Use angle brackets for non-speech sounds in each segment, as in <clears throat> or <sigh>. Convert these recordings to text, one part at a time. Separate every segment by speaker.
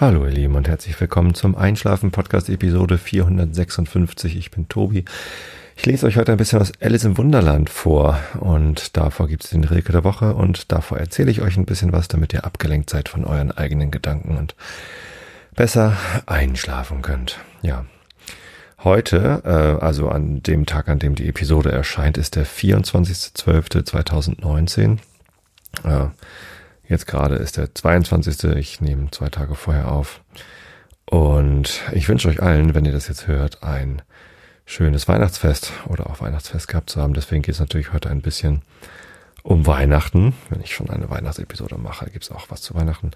Speaker 1: Hallo ihr Lieben und herzlich willkommen zum Einschlafen Podcast Episode 456. Ich bin Tobi. Ich lese euch heute ein bisschen aus Alice im Wunderland vor und davor gibt es den Rilke der Woche und davor erzähle ich euch ein bisschen was, damit ihr abgelenkt seid von euren eigenen Gedanken und besser einschlafen könnt. Ja. Heute, äh, also an dem Tag, an dem die Episode erscheint, ist der 24.12.2019. Äh, Jetzt gerade ist der 22. Ich nehme zwei Tage vorher auf. Und ich wünsche euch allen, wenn ihr das jetzt hört, ein schönes Weihnachtsfest oder auch Weihnachtsfest gehabt zu haben. Deswegen geht es natürlich heute ein bisschen um Weihnachten. Wenn ich schon eine Weihnachtsepisode mache, gibt es auch was zu Weihnachten.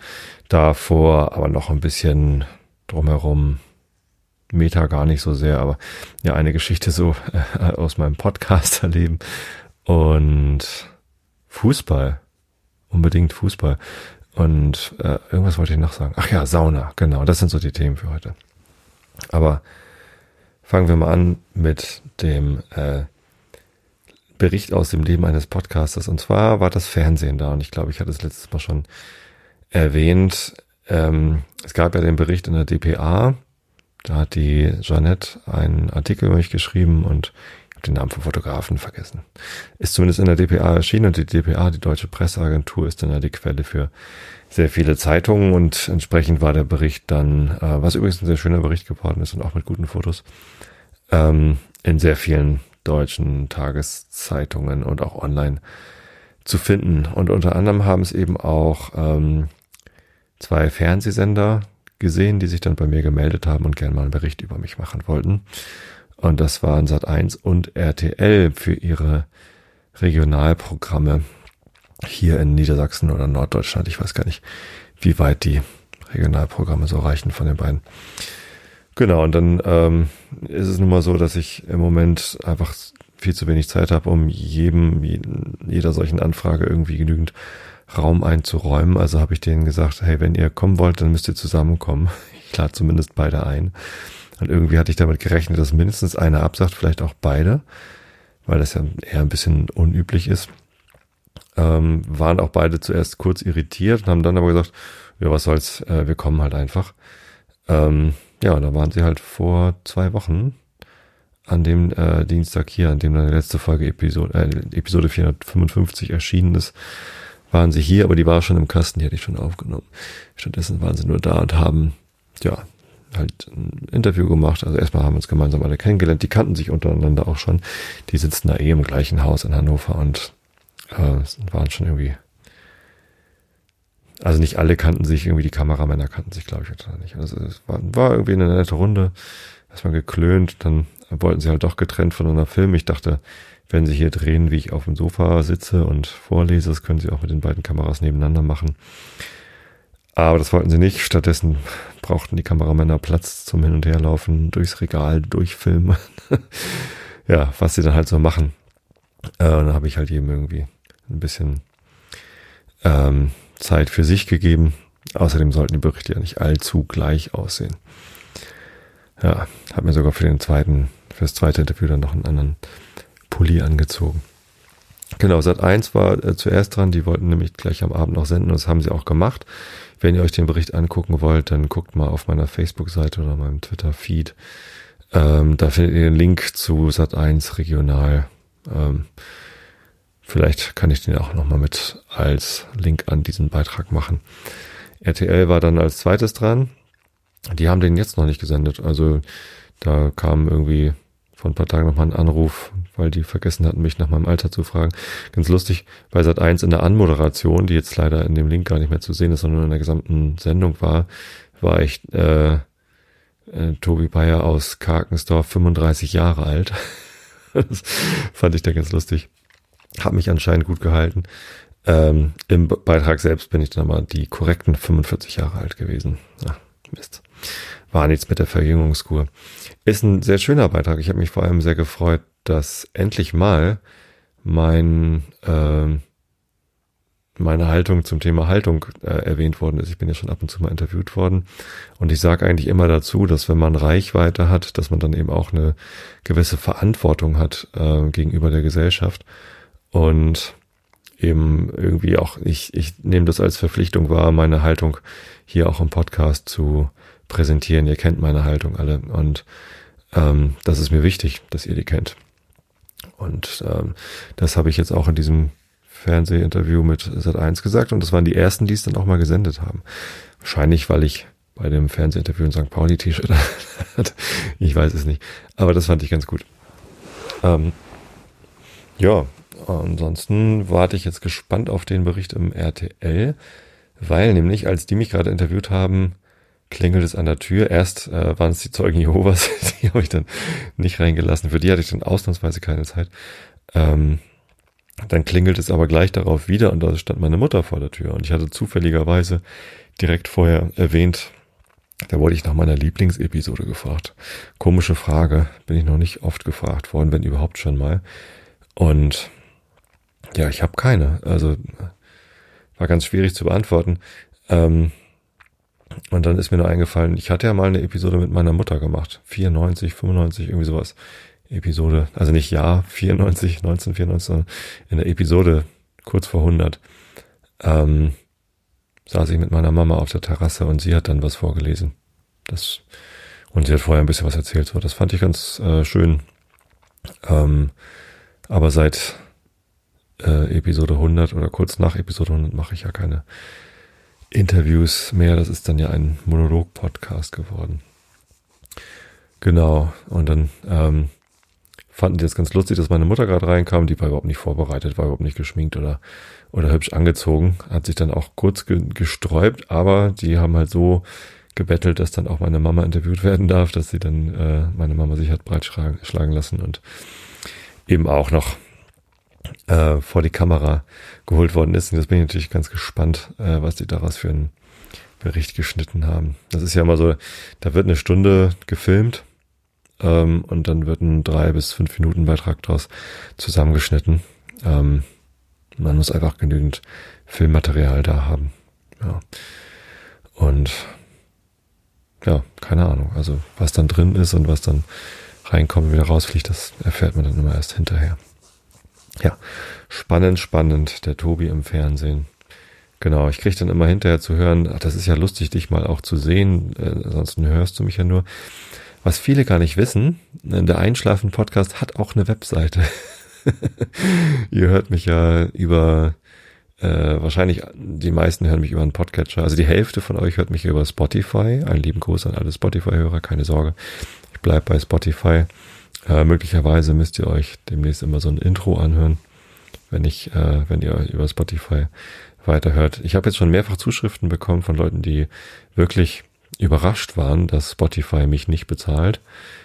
Speaker 1: Davor aber noch ein bisschen drumherum. Meta gar nicht so sehr, aber ja, eine Geschichte so äh, aus meinem Podcast erleben. Und Fußball unbedingt Fußball. Und äh, irgendwas wollte ich noch sagen. Ach ja, Sauna, genau. Das sind so die Themen für heute. Aber fangen wir mal an mit dem äh, Bericht aus dem Leben eines Podcasters. Und zwar war das Fernsehen da. Und ich glaube, ich hatte es letztes Mal schon erwähnt. Ähm, es gab ja den Bericht in der DPA. Da hat die Jeanette einen Artikel über mich geschrieben und den Namen vom Fotografen vergessen. Ist zumindest in der DPA erschienen und die DPA, die Deutsche Presseagentur, ist dann ja die Quelle für sehr viele Zeitungen und entsprechend war der Bericht dann, äh, was übrigens ein sehr schöner Bericht geworden ist und auch mit guten Fotos, ähm, in sehr vielen deutschen Tageszeitungen und auch online zu finden. Und unter anderem haben es eben auch ähm, zwei Fernsehsender gesehen, die sich dann bei mir gemeldet haben und gerne mal einen Bericht über mich machen wollten. Und das waren Sat1 und RTL für ihre Regionalprogramme hier in Niedersachsen oder Norddeutschland. Ich weiß gar nicht, wie weit die Regionalprogramme so reichen von den beiden. Genau, und dann ähm, ist es nun mal so, dass ich im Moment einfach viel zu wenig Zeit habe, um jedem, jeder solchen Anfrage irgendwie genügend Raum einzuräumen. Also habe ich denen gesagt, hey, wenn ihr kommen wollt, dann müsst ihr zusammenkommen. <laughs> Ich lade zumindest beide ein. Und irgendwie hatte ich damit gerechnet, dass mindestens einer absagt, vielleicht auch beide, weil das ja eher ein bisschen unüblich ist. Ähm, waren auch beide zuerst kurz irritiert und haben dann aber gesagt, ja, was soll's, äh, wir kommen halt einfach. Ähm, ja, da waren sie halt vor zwei Wochen an dem äh, Dienstag hier, an dem dann die letzte Folge Episode, äh, Episode 455 erschienen ist, waren sie hier, aber die war schon im Kasten, die hatte ich schon aufgenommen. Stattdessen waren sie nur da und haben, ja, halt ein Interview gemacht. Also erstmal haben wir uns gemeinsam alle kennengelernt. Die kannten sich untereinander auch schon. Die sitzen da eh im gleichen Haus in Hannover und äh, waren schon irgendwie. Also nicht alle kannten sich, irgendwie die Kameramänner kannten sich, glaube ich, nicht. Also es war, war irgendwie eine nette Runde. Erstmal geklönt, dann wollten sie halt doch getrennt voneinander filmen. Ich dachte, wenn sie hier drehen, wie ich auf dem Sofa sitze und vorlese, das können sie auch mit den beiden Kameras nebeneinander machen. Aber das wollten sie nicht. Stattdessen brauchten die Kameramänner Platz zum Hin- und Herlaufen, durchs Regal, durchfilmen. <laughs> ja, was sie dann halt so machen. Äh, dann habe ich halt jedem irgendwie ein bisschen ähm, Zeit für sich gegeben. Außerdem sollten die Berichte ja nicht allzu gleich aussehen. Ja, habe mir sogar für den zweiten, fürs zweite Interview dann noch einen anderen Pulli angezogen. Genau, Sat 1 war äh, zuerst dran, die wollten nämlich gleich am Abend noch senden und das haben sie auch gemacht. Wenn ihr euch den Bericht angucken wollt, dann guckt mal auf meiner Facebook-Seite oder meinem Twitter-Feed. Ähm, da findet ihr den Link zu Sat1 Regional. Ähm, vielleicht kann ich den auch nochmal mit als Link an diesen Beitrag machen. RTL war dann als zweites dran. Die haben den jetzt noch nicht gesendet. Also da kam irgendwie vor ein paar Tagen nochmal ein Anruf, weil die vergessen hatten, mich nach meinem Alter zu fragen. Ganz lustig, bei Sat 1 in der Anmoderation, die jetzt leider in dem Link gar nicht mehr zu sehen ist, sondern in der gesamten Sendung war, war ich äh, äh, Tobi Bayer aus Karkensdorf, 35 Jahre alt. <laughs> das fand ich da ganz lustig. Hab mich anscheinend gut gehalten. Ähm, Im Beitrag selbst bin ich dann aber die korrekten 45 Jahre alt gewesen. Ach, Mist. War nichts mit der Verjüngungskur. Ist ein sehr schöner Beitrag. Ich habe mich vor allem sehr gefreut, dass endlich mal mein äh, meine Haltung zum Thema Haltung äh, erwähnt worden ist. Ich bin ja schon ab und zu mal interviewt worden und ich sage eigentlich immer dazu, dass wenn man Reichweite hat, dass man dann eben auch eine gewisse Verantwortung hat äh, gegenüber der Gesellschaft und eben irgendwie auch, ich, ich nehme das als Verpflichtung wahr, meine Haltung hier auch im Podcast zu präsentieren. Ihr kennt meine Haltung alle und ähm, das ist mir wichtig, dass ihr die kennt. Und ähm, das habe ich jetzt auch in diesem Fernsehinterview mit Sat1 gesagt und das waren die ersten, die es dann auch mal gesendet haben. Wahrscheinlich, weil ich bei dem Fernsehinterview ein St. Pauli T-Shirt <laughs> hatte. ich weiß es nicht. Aber das fand ich ganz gut. Ähm, ja, ansonsten warte ich jetzt gespannt auf den Bericht im RTL, weil nämlich, als die mich gerade interviewt haben, klingelt es an der Tür. Erst äh, waren es die Zeugen Jehovas, <laughs> die habe ich dann nicht reingelassen. Für die hatte ich dann ausnahmsweise keine Zeit. Ähm, dann klingelt es aber gleich darauf wieder und da stand meine Mutter vor der Tür. Und ich hatte zufälligerweise direkt vorher erwähnt, da wurde ich nach meiner Lieblingsepisode gefragt. Komische Frage, bin ich noch nicht oft gefragt worden, wenn überhaupt schon mal. Und ja, ich habe keine. Also war ganz schwierig zu beantworten. Ähm, und dann ist mir nur eingefallen, ich hatte ja mal eine Episode mit meiner Mutter gemacht. 94, 95, irgendwie sowas. Episode, also nicht Jahr 94, 1994, sondern in der Episode kurz vor 100. Ähm, saß ich mit meiner Mama auf der Terrasse und sie hat dann was vorgelesen. Das, und sie hat vorher ein bisschen was erzählt, so. Das fand ich ganz äh, schön. Ähm, aber seit äh, Episode 100 oder kurz nach Episode 100 mache ich ja keine Interviews mehr. Das ist dann ja ein Monolog-Podcast geworden. Genau. Und dann ähm, fanden die das ganz lustig, dass meine Mutter gerade reinkam. Die war überhaupt nicht vorbereitet, war überhaupt nicht geschminkt oder, oder hübsch angezogen. Hat sich dann auch kurz ge gesträubt, aber die haben halt so gebettelt, dass dann auch meine Mama interviewt werden darf, dass sie dann äh, meine Mama sich hat breitschlagen lassen und eben auch noch äh, vor die Kamera geholt worden ist. Und jetzt bin ich natürlich ganz gespannt, äh, was die daraus für einen Bericht geschnitten haben. Das ist ja immer so, da wird eine Stunde gefilmt ähm, und dann wird ein drei bis fünf Minuten Beitrag daraus zusammengeschnitten. Ähm, man muss einfach genügend Filmmaterial da haben. Ja. Und ja, keine Ahnung. Also was dann drin ist und was dann reinkommt und wieder rausfliegt, das erfährt man dann immer erst hinterher. Ja, spannend, spannend, der Tobi im Fernsehen. Genau, ich kriege dann immer hinterher zu hören, ach, das ist ja lustig, dich mal auch zu sehen, äh, ansonsten hörst du mich ja nur. Was viele gar nicht wissen, der Einschlafen-Podcast hat auch eine Webseite. <laughs> Ihr hört mich ja über, äh, wahrscheinlich die meisten hören mich über einen Podcatcher. Also die Hälfte von euch hört mich über Spotify. Einen lieben Gruß an alle Spotify-Hörer, keine Sorge. Ich bleib bei Spotify. Äh, möglicherweise müsst ihr euch demnächst immer so ein Intro anhören, wenn ich, äh, wenn ihr über Spotify weiterhört. Ich habe jetzt schon mehrfach Zuschriften bekommen von Leuten, die wirklich überrascht waren, dass Spotify mich nicht bezahlt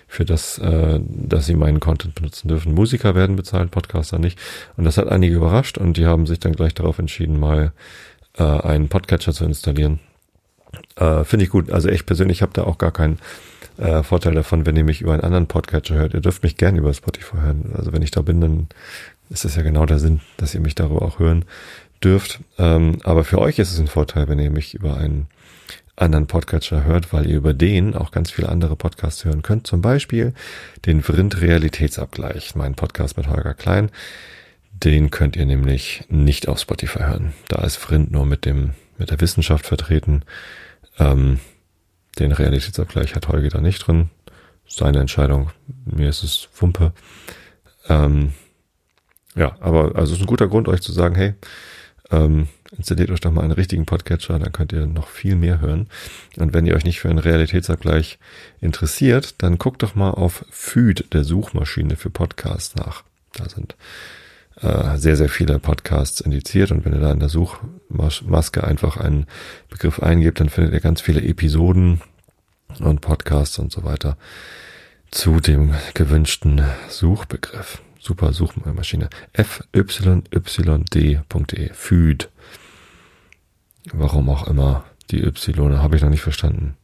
Speaker 1: für das, äh, dass sie meinen Content benutzen dürfen. Musiker werden bezahlt, Podcaster nicht. Und das hat einige überrascht und die haben sich dann gleich darauf entschieden, mal äh, einen Podcatcher zu installieren. Äh, Finde ich gut. Also ich persönlich habe da auch gar keinen äh, Vorteil davon, wenn ihr mich über einen anderen Podcatcher hört. Ihr dürft mich gerne über Spotify hören. Also wenn ich da bin, dann ist das ja genau der Sinn, dass ihr mich darüber auch hören dürft. Ähm, aber für euch ist es ein Vorteil, wenn ihr mich über einen anderen Podcatcher hört, weil ihr über den auch ganz viele andere Podcasts hören könnt. Zum Beispiel den Vrind Realitätsabgleich, mein Podcast mit Holger Klein. Den könnt ihr nämlich nicht auf Spotify hören. Da ist Vrind nur mit dem, mit der Wissenschaft vertreten. Ähm, den Realitätsabgleich hat Holger da nicht drin. Seine Entscheidung. Mir ist es Wumpe. Ähm, ja, aber also ist ein guter Grund, euch zu sagen, hey, ähm, installiert euch doch mal einen richtigen Podcatcher, dann könnt ihr noch viel mehr hören. Und wenn ihr euch nicht für einen Realitätsabgleich interessiert, dann guckt doch mal auf Feed, der Suchmaschine für Podcasts nach. Da sind äh, sehr, sehr viele Podcasts indiziert und wenn ihr da in der Suchmaske einfach einen Begriff eingebt, dann findet ihr ganz viele Episoden und Podcasts und so weiter zu dem gewünschten Suchbegriff. Super Suchmaschine. fyyd.de. Feed. Warum auch immer die Y, habe ich noch nicht verstanden.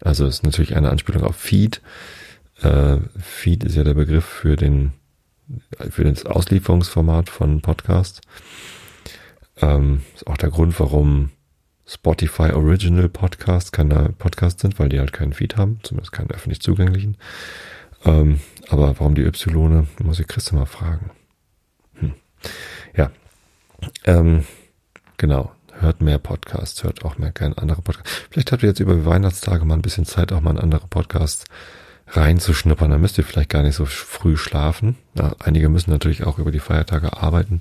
Speaker 1: Also ist natürlich eine Anspielung auf Feed. Äh, Feed ist ja der Begriff für den für das Auslieferungsformat von Podcasts. Ähm, ist auch der Grund, warum Spotify Original Podcasts keine Podcasts sind, weil die halt keinen Feed haben, zumindest keinen öffentlich zugänglichen. Ähm, aber warum die Y, muss ich Christa mal fragen. Hm. Ja, Ähm, genau. Hört mehr Podcasts, hört auch mehr gerne andere Podcasts. Vielleicht habt ihr jetzt über Weihnachtstage mal ein bisschen Zeit, auch mal in andere Podcasts reinzuschnuppern. Dann müsst ihr vielleicht gar nicht so früh schlafen. Ja, einige müssen natürlich auch über die Feiertage arbeiten.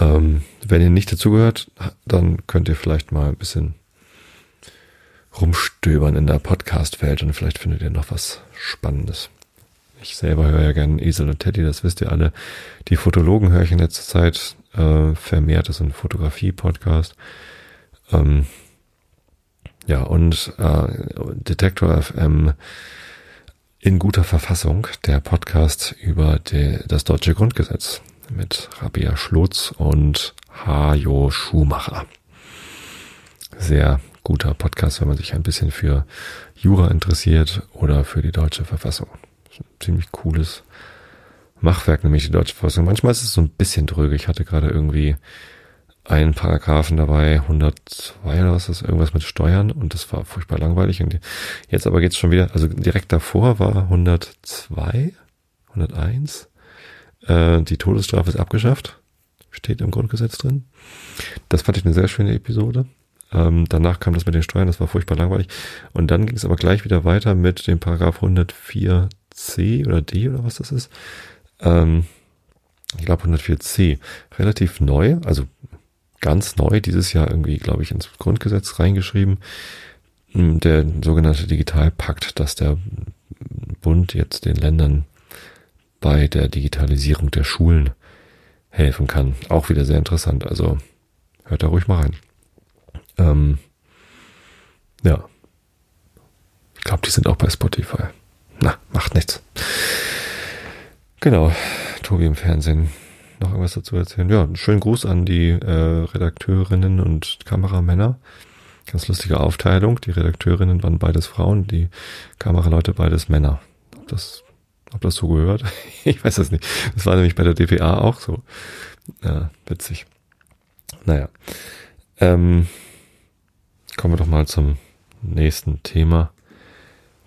Speaker 1: Ähm, wenn ihr nicht dazugehört, dann könnt ihr vielleicht mal ein bisschen rumstöbern in der Podcast-Welt und vielleicht findet ihr noch was Spannendes. Ich selber höre ja gerne Esel und Teddy, das wisst ihr alle. Die Fotologen höre ich in letzter Zeit äh, vermehrt. Das ist ein Fotografie-Podcast. Ähm, ja, und äh, Detektor FM in guter Verfassung, der Podcast über die, das deutsche Grundgesetz mit Rabia Schlotz und Hajo Schumacher. Sehr guter Podcast, wenn man sich ein bisschen für Jura interessiert oder für die deutsche Verfassung. Ziemlich cooles Machwerk, nämlich die deutsche Verfassung. Manchmal ist es so ein bisschen dröge. Ich hatte gerade irgendwie einen Paragraphen dabei, 102 oder was das, irgendwas mit Steuern und das war furchtbar langweilig. Und jetzt aber geht's schon wieder, also direkt davor war 102, 101. Äh, die Todesstrafe ist abgeschafft, steht im Grundgesetz drin. Das fand ich eine sehr schöne Episode. Ähm, danach kam das mit den Steuern, das war furchtbar langweilig. Und dann ging es aber gleich wieder weiter mit dem Paragraph 104c oder d oder was das ist. Ähm, ich glaube 104c. Relativ neu, also ganz neu, dieses Jahr irgendwie, glaube ich, ins Grundgesetz reingeschrieben. Hm, der sogenannte Digitalpakt, dass der Bund jetzt den Ländern bei der Digitalisierung der Schulen helfen kann. Auch wieder sehr interessant. Also hört da ruhig mal rein. Ähm, ja. Ich glaube, die sind auch bei Spotify. Na, macht nichts. Genau. Tobi im Fernsehen. Noch irgendwas dazu erzählen? Ja, einen schönen Gruß an die äh, Redakteurinnen und Kameramänner. Ganz lustige Aufteilung. Die Redakteurinnen waren beides Frauen, die Kameraleute beides Männer. Ob das, ob das so gehört? <laughs> ich weiß es nicht. Das war nämlich bei der DPA auch so. Ja, witzig. Naja. Ähm, Kommen wir doch mal zum nächsten Thema.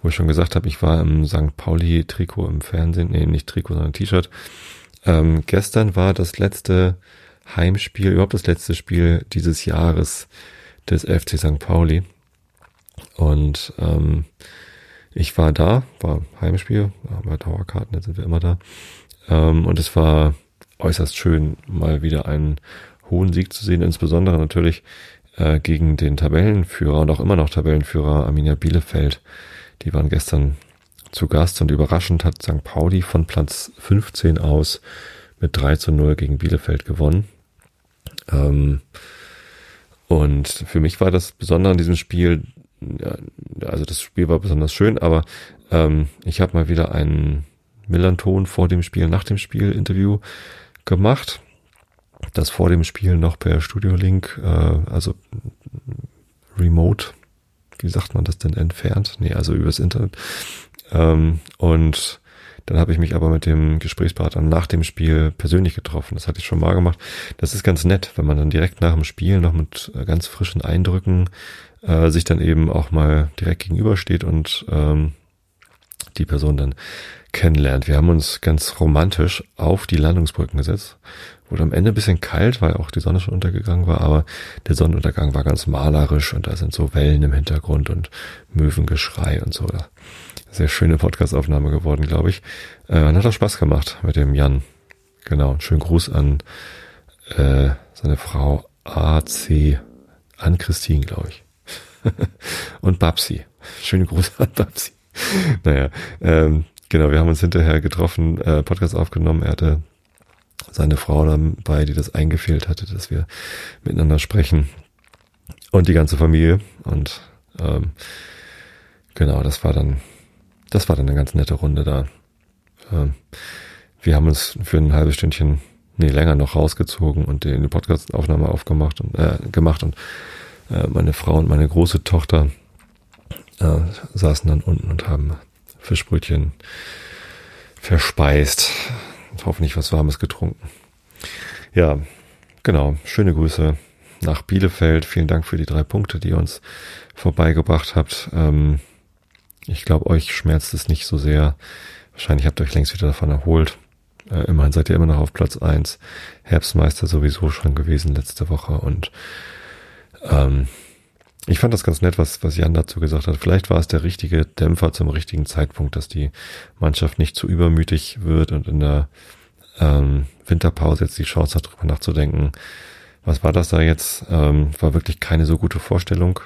Speaker 1: Ich schon gesagt habe, ich war im St. Pauli-Trikot im Fernsehen. Nee, nicht Trikot, sondern T-Shirt. Ähm, gestern war das letzte Heimspiel, überhaupt das letzte Spiel dieses Jahres des FC St. Pauli. Und ähm, ich war da, war Heimspiel, haben wir Dauerkarten, jetzt sind wir immer da. Ähm, und es war äußerst schön, mal wieder einen hohen Sieg zu sehen, insbesondere natürlich äh, gegen den Tabellenführer und auch immer noch Tabellenführer Arminia Bielefeld. Die waren gestern zu Gast und überraschend hat St. Pauli von Platz 15 aus mit 3 zu 0 gegen Bielefeld gewonnen. Ähm, und für mich war das Besondere an diesem Spiel, also das Spiel war besonders schön, aber ähm, ich habe mal wieder einen Millanton vor dem Spiel, nach dem Spiel Interview gemacht das vor dem Spiel noch per Studio Link, äh, also remote, wie sagt man das denn, entfernt? Nee, also übers Internet. Ähm, und dann habe ich mich aber mit dem Gesprächspartner nach dem Spiel persönlich getroffen. Das hatte ich schon mal gemacht. Das ist ganz nett, wenn man dann direkt nach dem Spiel noch mit äh, ganz frischen Eindrücken äh, sich dann eben auch mal direkt gegenübersteht und ähm, die Person dann kennenlernt. Wir haben uns ganz romantisch auf die Landungsbrücken gesetzt Wurde am Ende ein bisschen kalt, weil auch die Sonne schon untergegangen war, aber der Sonnenuntergang war ganz malerisch und da sind so Wellen im Hintergrund und Möwengeschrei und so. Sehr schöne Podcastaufnahme geworden, glaube ich. Äh, hat auch Spaß gemacht mit dem Jan. Genau. Schönen Gruß an äh, seine Frau AC, an Christine, glaube ich. <laughs> und Babsi. Schöne Gruß an Babsi. <laughs> naja, ähm, genau, wir haben uns hinterher getroffen, äh, Podcast aufgenommen. Er hatte seine Frau dabei, die das eingefehlt hatte, dass wir miteinander sprechen. Und die ganze Familie. Und ähm, genau, das war dann, das war dann eine ganz nette Runde da. Ähm, wir haben uns für ein halbes Stündchen, nee, länger noch rausgezogen und die Podcast-Aufnahme aufgemacht und äh, gemacht und äh, meine Frau und meine große Tochter äh, saßen dann unten und haben Fischbrötchen verspeist hoffentlich was Warmes getrunken. Ja, genau. Schöne Grüße nach Bielefeld. Vielen Dank für die drei Punkte, die ihr uns vorbeigebracht habt. Ähm, ich glaube, euch schmerzt es nicht so sehr. Wahrscheinlich habt ihr euch längst wieder davon erholt. Äh, immerhin seid ihr immer noch auf Platz eins. Herbstmeister sowieso schon gewesen letzte Woche und ähm, ich fand das ganz nett, was, was Jan dazu gesagt hat. Vielleicht war es der richtige Dämpfer zum richtigen Zeitpunkt, dass die Mannschaft nicht zu übermütig wird und in der ähm, Winterpause jetzt die Chance hat, darüber nachzudenken, was war das da jetzt? Ähm, war wirklich keine so gute Vorstellung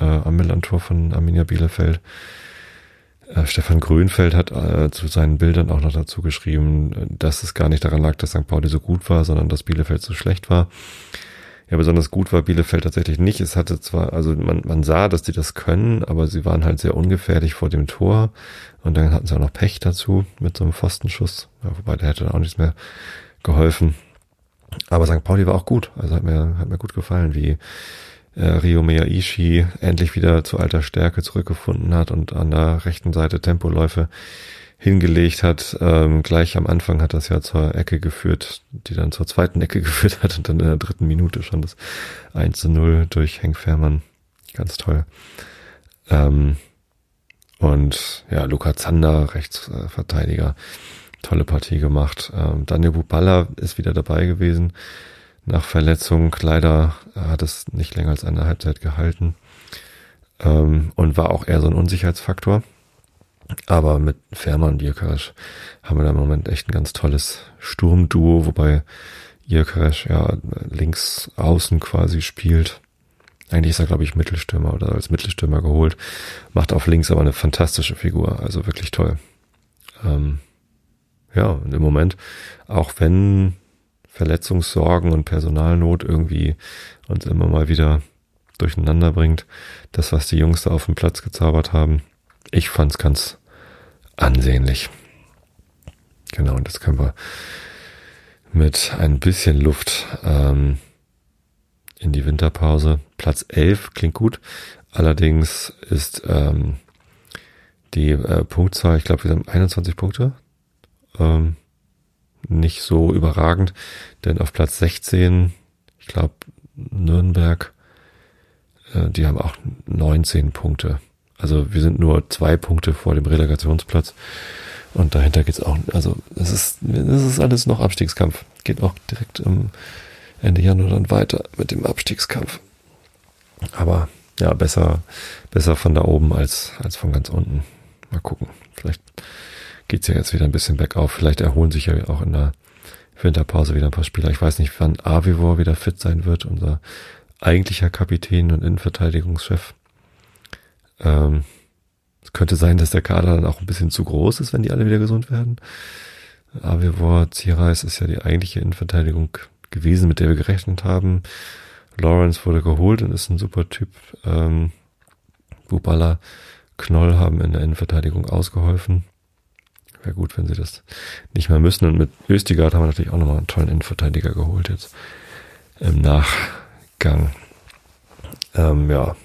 Speaker 1: äh, am Millantor von Arminia Bielefeld. Äh, Stefan Grünfeld hat äh, zu seinen Bildern auch noch dazu geschrieben, dass es gar nicht daran lag, dass St. Pauli so gut war, sondern dass Bielefeld so schlecht war. Ja, besonders gut war Bielefeld tatsächlich nicht. Es hatte zwar, also man, man sah, dass die das können, aber sie waren halt sehr ungefährlich vor dem Tor. Und dann hatten sie auch noch Pech dazu mit so einem Pfostenschuss. Ja, wobei der hätte auch nichts mehr geholfen. Aber St. Pauli war auch gut. Also hat mir, hat mir gut gefallen, wie äh, Rio Miyaishi endlich wieder zu alter Stärke zurückgefunden hat und an der rechten Seite Tempoläufe hingelegt hat. Ähm, gleich am Anfang hat das ja zur Ecke geführt, die dann zur zweiten Ecke <laughs> geführt hat und dann in der dritten Minute schon das 1 zu 0 durch Henk Fährmann. Ganz toll. Ähm, und ja, Luca Zander, Rechtsverteidiger, tolle Partie gemacht. Ähm, Daniel Buballa ist wieder dabei gewesen nach Verletzung. Leider hat es nicht länger als eine Halbzeit gehalten ähm, und war auch eher so ein Unsicherheitsfaktor. Aber mit Fährmann und Jirkasch haben wir da im Moment echt ein ganz tolles Sturmduo, wobei Jirkasch ja links außen quasi spielt. Eigentlich ist er, glaube ich, Mittelstürmer oder als Mittelstürmer geholt. Macht auf links aber eine fantastische Figur, also wirklich toll. Ähm, ja, und im Moment, auch wenn Verletzungssorgen und Personalnot irgendwie uns immer mal wieder durcheinander bringt, das, was die Jungs da auf dem Platz gezaubert haben, ich fand's ganz ansehnlich. Genau, und das können wir mit ein bisschen Luft ähm, in die Winterpause. Platz 11 klingt gut. Allerdings ist ähm, die äh, Punktzahl, ich glaube, wir haben 21 Punkte. Ähm, nicht so überragend, denn auf Platz 16, ich glaube, Nürnberg, äh, die haben auch 19 Punkte. Also wir sind nur zwei Punkte vor dem Relegationsplatz. Und dahinter geht's auch, also es ist, es ist alles noch Abstiegskampf. Geht auch direkt im Ende Januar dann weiter mit dem Abstiegskampf. Aber ja, besser, besser von da oben als, als von ganz unten. Mal gucken. Vielleicht geht's ja jetzt wieder ein bisschen bergauf. Vielleicht erholen sich ja auch in der Winterpause wieder ein paar Spieler. Ich weiß nicht, wann Avivor wieder fit sein wird, unser eigentlicher Kapitän und Innenverteidigungschef. Ähm, es könnte sein, dass der Kader dann auch ein bisschen zu groß ist, wenn die alle wieder gesund werden. Avivor Zierreis ist ja die eigentliche Innenverteidigung gewesen, mit der wir gerechnet haben. Lawrence wurde geholt und ist ein super Typ. Ähm, Bubala, Knoll haben in der Innenverteidigung ausgeholfen. Wäre gut, wenn sie das nicht mehr müssen. Und mit Östigard haben wir natürlich auch nochmal einen tollen Innenverteidiger geholt jetzt im Nachgang. Ähm, ja,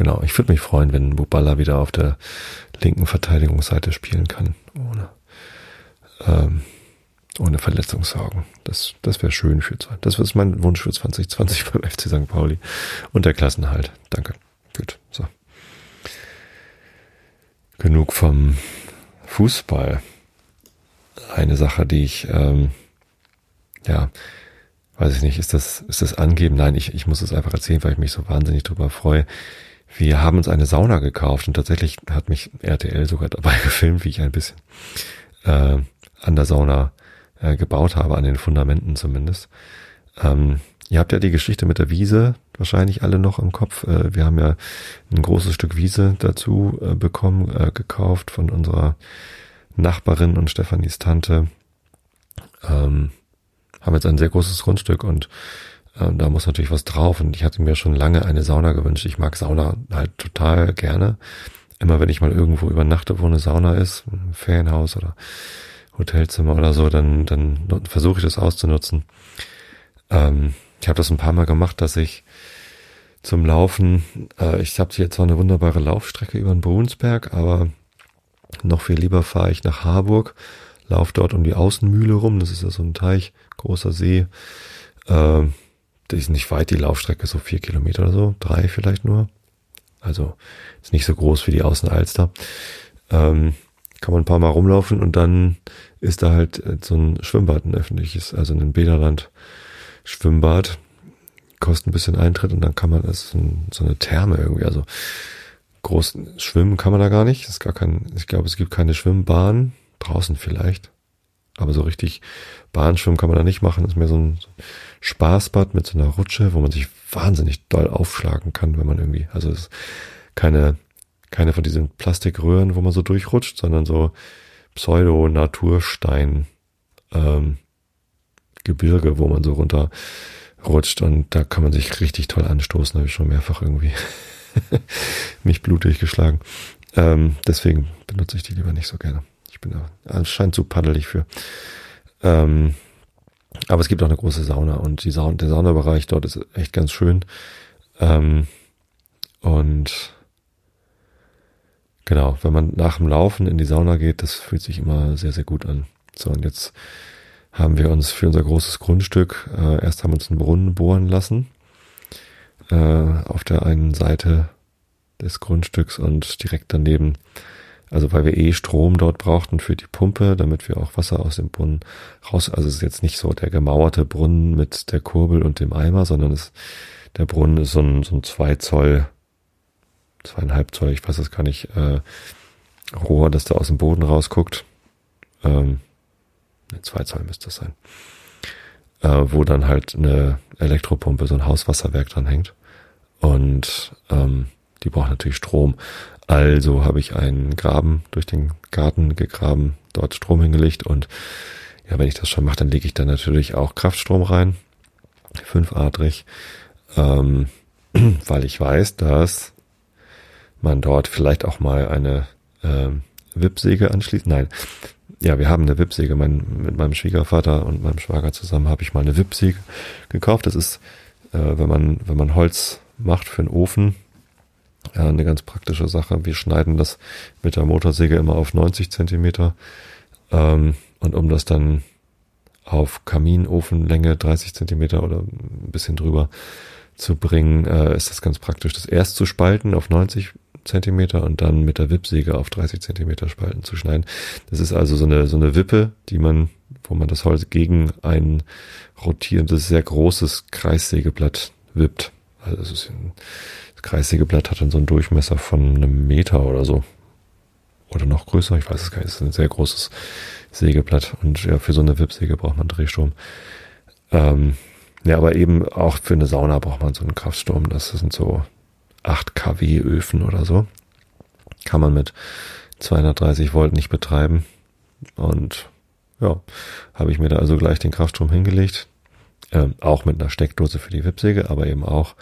Speaker 1: genau. Ich würde mich freuen, wenn Bubala wieder auf der linken Verteidigungsseite spielen kann, ohne, ähm, ohne Verletzungssorgen. Das, das wäre schön für, das ist mein Wunsch für 2020 <laughs> beim FC St. Pauli und der Klassenhalt. Danke. Gut, so. Genug vom Fußball. Eine Sache, die ich, ähm, ja, weiß ich nicht, ist das, ist das angeben? Nein, ich, ich muss es einfach erzählen, weil ich mich so wahnsinnig drüber freue. Wir haben uns eine Sauna gekauft und tatsächlich hat mich RTL sogar dabei <laughs> gefilmt, wie ich ein bisschen äh, an der Sauna äh, gebaut habe, an den Fundamenten zumindest. Ähm, ihr habt ja die Geschichte mit der Wiese wahrscheinlich alle noch im Kopf. Äh, wir haben ja ein großes Stück Wiese dazu äh, bekommen, äh, gekauft von unserer Nachbarin und Stefanis Tante. Ähm, haben jetzt ein sehr großes Grundstück und da muss natürlich was drauf. Und ich hatte mir schon lange eine Sauna gewünscht. Ich mag Sauna halt total gerne. Immer wenn ich mal irgendwo übernachte, wo eine Sauna ist, ein Ferienhaus oder Hotelzimmer oder so, dann, dann versuche ich das auszunutzen. Ähm, ich habe das ein paar Mal gemacht, dass ich zum Laufen, äh, ich habe jetzt zwar eine wunderbare Laufstrecke über den Brunsberg, aber noch viel lieber fahre ich nach Harburg, laufe dort um die Außenmühle rum, das ist ja so ein Teich, großer See. Äh, die ist nicht weit, die Laufstrecke, so vier Kilometer oder so, drei vielleicht nur. Also ist nicht so groß wie die Außenalster. Ähm, kann man ein paar Mal rumlaufen und dann ist da halt äh, so ein Schwimmbad, ein öffentliches, also ein Bäderland Schwimmbad. Kostet ein bisschen Eintritt und dann kann man, das ist so eine Therme irgendwie, also groß schwimmen kann man da gar nicht. Ist gar kein, ich glaube, es gibt keine Schwimmbahn. Draußen vielleicht. Aber so richtig Bahnschwimmen kann man da nicht machen. Das ist mehr so ein Spaßbad mit so einer Rutsche, wo man sich wahnsinnig doll aufschlagen kann, wenn man irgendwie, also es ist keine, keine von diesen Plastikröhren, wo man so durchrutscht, sondern so Pseudo-Naturstein, ähm, Gebirge, wo man so runterrutscht und da kann man sich richtig toll anstoßen, habe ich schon mehrfach irgendwie <laughs> mich blutig geschlagen. Ähm, deswegen benutze ich die lieber nicht so gerne. Ich bin da anscheinend zu paddelig für. Ähm, aber es gibt auch eine große Sauna und die Sauna, der Saunabereich dort ist echt ganz schön. Ähm, und genau, wenn man nach dem Laufen in die Sauna geht, das fühlt sich immer sehr, sehr gut an. So, und jetzt haben wir uns für unser großes Grundstück, äh, erst haben wir uns einen Brunnen bohren lassen, äh, auf der einen Seite des Grundstücks und direkt daneben also weil wir eh Strom dort brauchten für die Pumpe, damit wir auch Wasser aus dem Brunnen raus. Also es ist jetzt nicht so der gemauerte Brunnen mit der Kurbel und dem Eimer, sondern es, der Brunnen ist so ein, so ein zwei Zoll, zweieinhalb Zoll, ich weiß es gar nicht, äh, Rohr, das da aus dem Boden rausguckt. Ähm, ne, zwei Zoll müsste das sein. Äh, wo dann halt eine Elektropumpe, so ein Hauswasserwerk dran hängt. Und ähm, die braucht natürlich Strom. Also habe ich einen Graben durch den Garten gegraben, dort Strom hingelegt und ja, wenn ich das schon mache, dann lege ich da natürlich auch Kraftstrom rein, fünfadrig, ähm, <clears throat> weil ich weiß, dass man dort vielleicht auch mal eine ähm, Wippsäge anschließt. Nein, ja, wir haben eine Wippsäge. Mein, mit meinem Schwiegervater und meinem Schwager zusammen habe ich mal eine Wippsäge gekauft. Das ist, äh, wenn man wenn man Holz macht für einen Ofen, ja, eine ganz praktische Sache. Wir schneiden das mit der Motorsäge immer auf 90 Zentimeter. Ähm, und um das dann auf Kaminofenlänge 30 Zentimeter oder ein bisschen drüber zu bringen, äh, ist das ganz praktisch, das erst zu spalten auf 90 Zentimeter und dann mit der Wippsäge auf 30 Zentimeter Spalten zu schneiden. Das ist also so eine, so eine Wippe, die man, wo man das Holz gegen ein rotierendes, sehr großes Kreissägeblatt wippt. Also das ist ein, das Kreissägeblatt hat dann so einen Durchmesser von einem Meter oder so. Oder noch größer, ich weiß es gar nicht. Es ist ein sehr großes Sägeblatt. Und ja, für so eine Wippsäge braucht man Drehstrom. Ähm, ja, aber eben auch für eine Sauna braucht man so einen Kraftsturm. Das sind so 8 kW Öfen oder so. Kann man mit 230 Volt nicht betreiben. Und ja, habe ich mir da also gleich den Kraftstrom hingelegt. Ähm, auch mit einer Steckdose für die Wippsäge, aber eben auch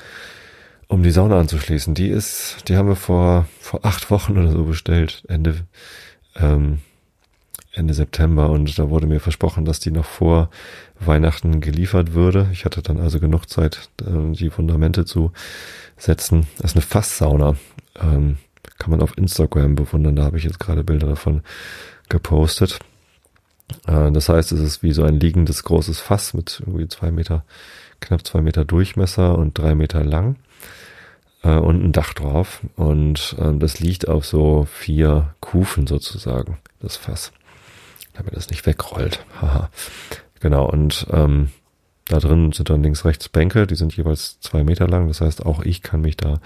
Speaker 1: um die Sauna anzuschließen. Die ist, die haben wir vor, vor acht Wochen oder so bestellt, Ende, ähm, Ende September und da wurde mir versprochen, dass die noch vor Weihnachten geliefert würde. Ich hatte dann also genug Zeit, äh, die Fundamente zu setzen. Das ist eine Fasssauna. Ähm, kann man auf Instagram bewundern. Da habe ich jetzt gerade Bilder davon gepostet. Äh, das heißt, es ist wie so ein liegendes großes Fass mit irgendwie zwei Meter, knapp zwei Meter Durchmesser und drei Meter lang äh, und ein Dach drauf. Und ähm, das liegt auf so vier Kufen sozusagen, das Fass. Damit das nicht wegrollt. <laughs> Haha. Genau, und ähm, da drin sind dann links, rechts Bänke, die sind jeweils zwei Meter lang. Das heißt, auch ich kann mich da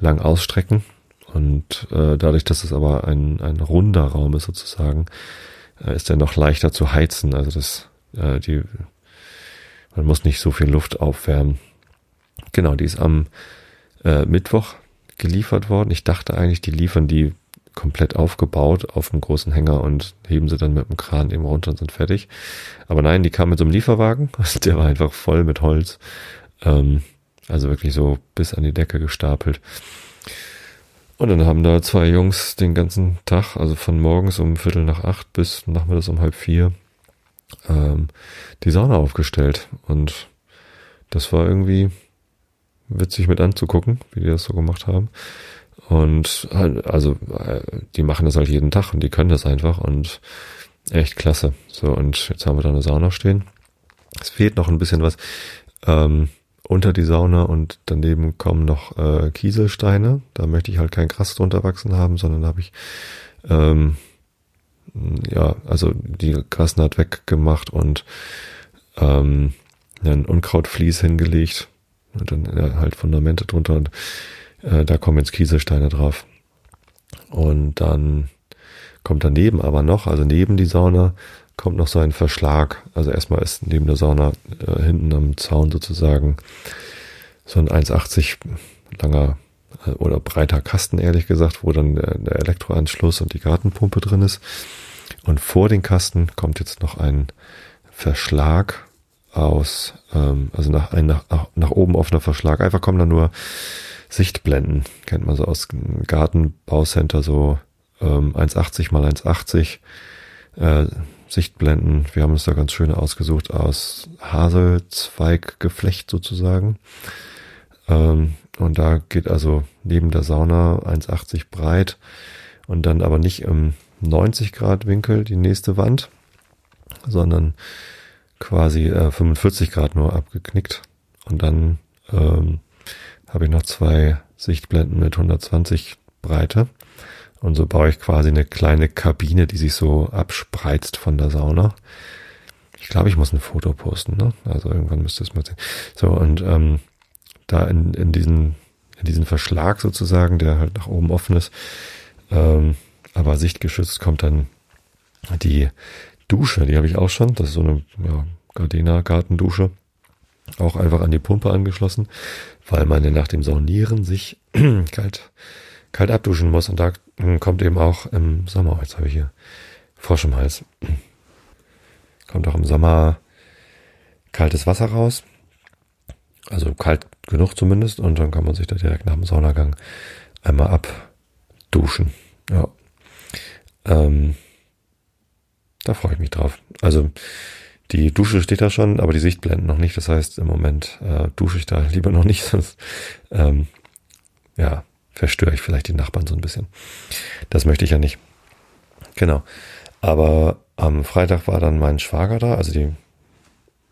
Speaker 1: lang ausstrecken. Und äh, dadurch, dass es aber ein, ein runder Raum ist sozusagen, äh, ist er noch leichter zu heizen. Also das, äh, die, man muss nicht so viel Luft aufwärmen. Genau, die ist am äh, Mittwoch geliefert worden. Ich dachte eigentlich, die liefern die komplett aufgebaut auf einem großen Hänger und heben sie dann mit dem Kran eben runter und sind fertig. Aber nein, die kam mit so einem Lieferwagen. <laughs> Der war einfach voll mit Holz. Ähm, also wirklich so bis an die Decke gestapelt. Und dann haben da zwei Jungs den ganzen Tag, also von morgens um Viertel nach acht bis nachmittags um halb vier, ähm, die Sauna aufgestellt. Und das war irgendwie witzig mit anzugucken, wie die das so gemacht haben. Und also äh, die machen das halt jeden Tag und die können das einfach und echt klasse. So, und jetzt haben wir da eine Sauna stehen. Es fehlt noch ein bisschen was ähm, unter die Sauna und daneben kommen noch äh, Kieselsteine. Da möchte ich halt kein Gras drunter wachsen haben, sondern da habe ich ähm, ja, also die Grasnaht weggemacht und ähm, ein Unkrautvlies hingelegt und dann ja, halt Fundamente drunter und äh, da kommen jetzt Kieselsteine drauf. Und dann kommt daneben aber noch, also neben die Sauna, kommt noch so ein Verschlag. Also erstmal ist neben der Sauna äh, hinten am Zaun sozusagen so ein 1,80 langer äh, oder breiter Kasten, ehrlich gesagt, wo dann der, der Elektroanschluss und die Gartenpumpe drin ist. Und vor den Kasten kommt jetzt noch ein Verschlag aus, ähm, also nach, ein nach, nach oben offener Verschlag. Einfach kommen da nur Sichtblenden. Kennt man so aus Gartenbaucenter, so ähm, 1,80 mal 1,80 äh, Sichtblenden. Wir haben uns da ganz schöne ausgesucht aus Haselzweiggeflecht sozusagen. Ähm, und da geht also neben der Sauna 1,80 breit und dann aber nicht im 90 Grad Winkel die nächste Wand, sondern quasi äh, 45 Grad nur abgeknickt. Und dann ähm, habe ich noch zwei Sichtblenden mit 120 Breite. Und so baue ich quasi eine kleine Kabine, die sich so abspreizt von der Sauna. Ich glaube, ich muss ein Foto posten, ne? Also irgendwann müsste es mal sehen. So, und ähm, da in, in diesen, in diesen Verschlag sozusagen, der halt nach oben offen ist, ähm, aber sichtgeschützt kommt dann die Dusche, die habe ich auch schon. Das ist so eine ja, Gardena-Gartendusche. Auch einfach an die Pumpe angeschlossen, weil man ja nach dem Saunieren sich <clears throat> kalt, kalt abduschen muss. Und da kommt eben auch im Sommer, jetzt habe ich hier Frosch im Hals, <clears throat> kommt auch im Sommer kaltes Wasser raus. Also kalt genug zumindest. Und dann kann man sich da direkt nach dem Saunagang einmal abduschen. Ja. Ähm, da freue ich mich drauf. Also die Dusche steht da schon, aber die Sichtblenden noch nicht. Das heißt, im Moment äh, dusche ich da <laughs> lieber noch nicht, sonst ähm, ja, verstöre ich vielleicht die Nachbarn so ein bisschen. Das möchte ich ja nicht. Genau. Aber am Freitag war dann mein Schwager da, also die,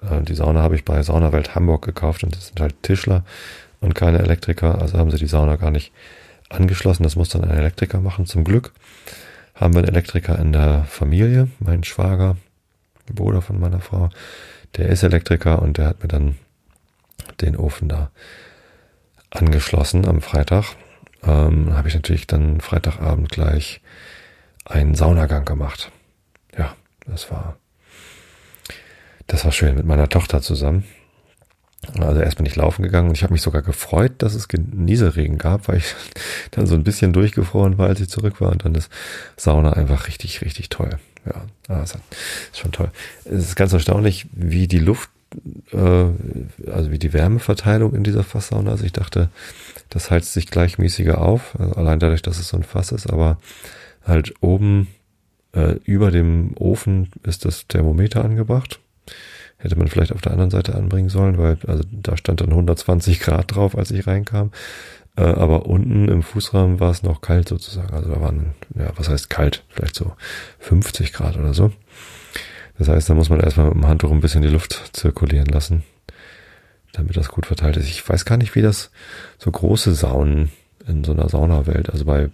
Speaker 1: äh, die Sauna habe ich bei Saunawelt Hamburg gekauft und das sind halt Tischler und keine Elektriker, also haben sie die Sauna gar nicht angeschlossen. Das muss dann ein Elektriker machen. Zum Glück haben wir einen Elektriker in der Familie, mein Schwager, Bruder von meiner Frau, der ist Elektriker und der hat mir dann den Ofen da angeschlossen am Freitag. Ähm, habe ich natürlich dann Freitagabend gleich einen Saunagang gemacht. Ja, das war, das war schön mit meiner Tochter zusammen. Also erst bin ich laufen gegangen und ich habe mich sogar gefreut, dass es Nieselregen gab, weil ich <laughs> dann so ein bisschen durchgefroren war, als ich zurück war und dann ist Sauna einfach richtig, richtig toll. Ja, das ist schon toll. Es ist ganz erstaunlich, wie die Luft, äh, also wie die Wärmeverteilung in dieser Fasssauna ist. Ich dachte, das heizt sich gleichmäßiger auf, also allein dadurch, dass es so ein Fass ist, aber halt oben äh, über dem Ofen ist das Thermometer angebracht Hätte man vielleicht auf der anderen Seite anbringen sollen, weil also da stand dann 120 Grad drauf, als ich reinkam. Äh, aber unten im Fußrahmen war es noch kalt sozusagen. Also da waren, ja, was heißt kalt? Vielleicht so 50 Grad oder so. Das heißt, da muss man erstmal mit dem Handtuch ein bisschen die Luft zirkulieren lassen, damit das gut verteilt ist. Ich weiß gar nicht, wie das so große Saunen in so einer Saunawelt, also bei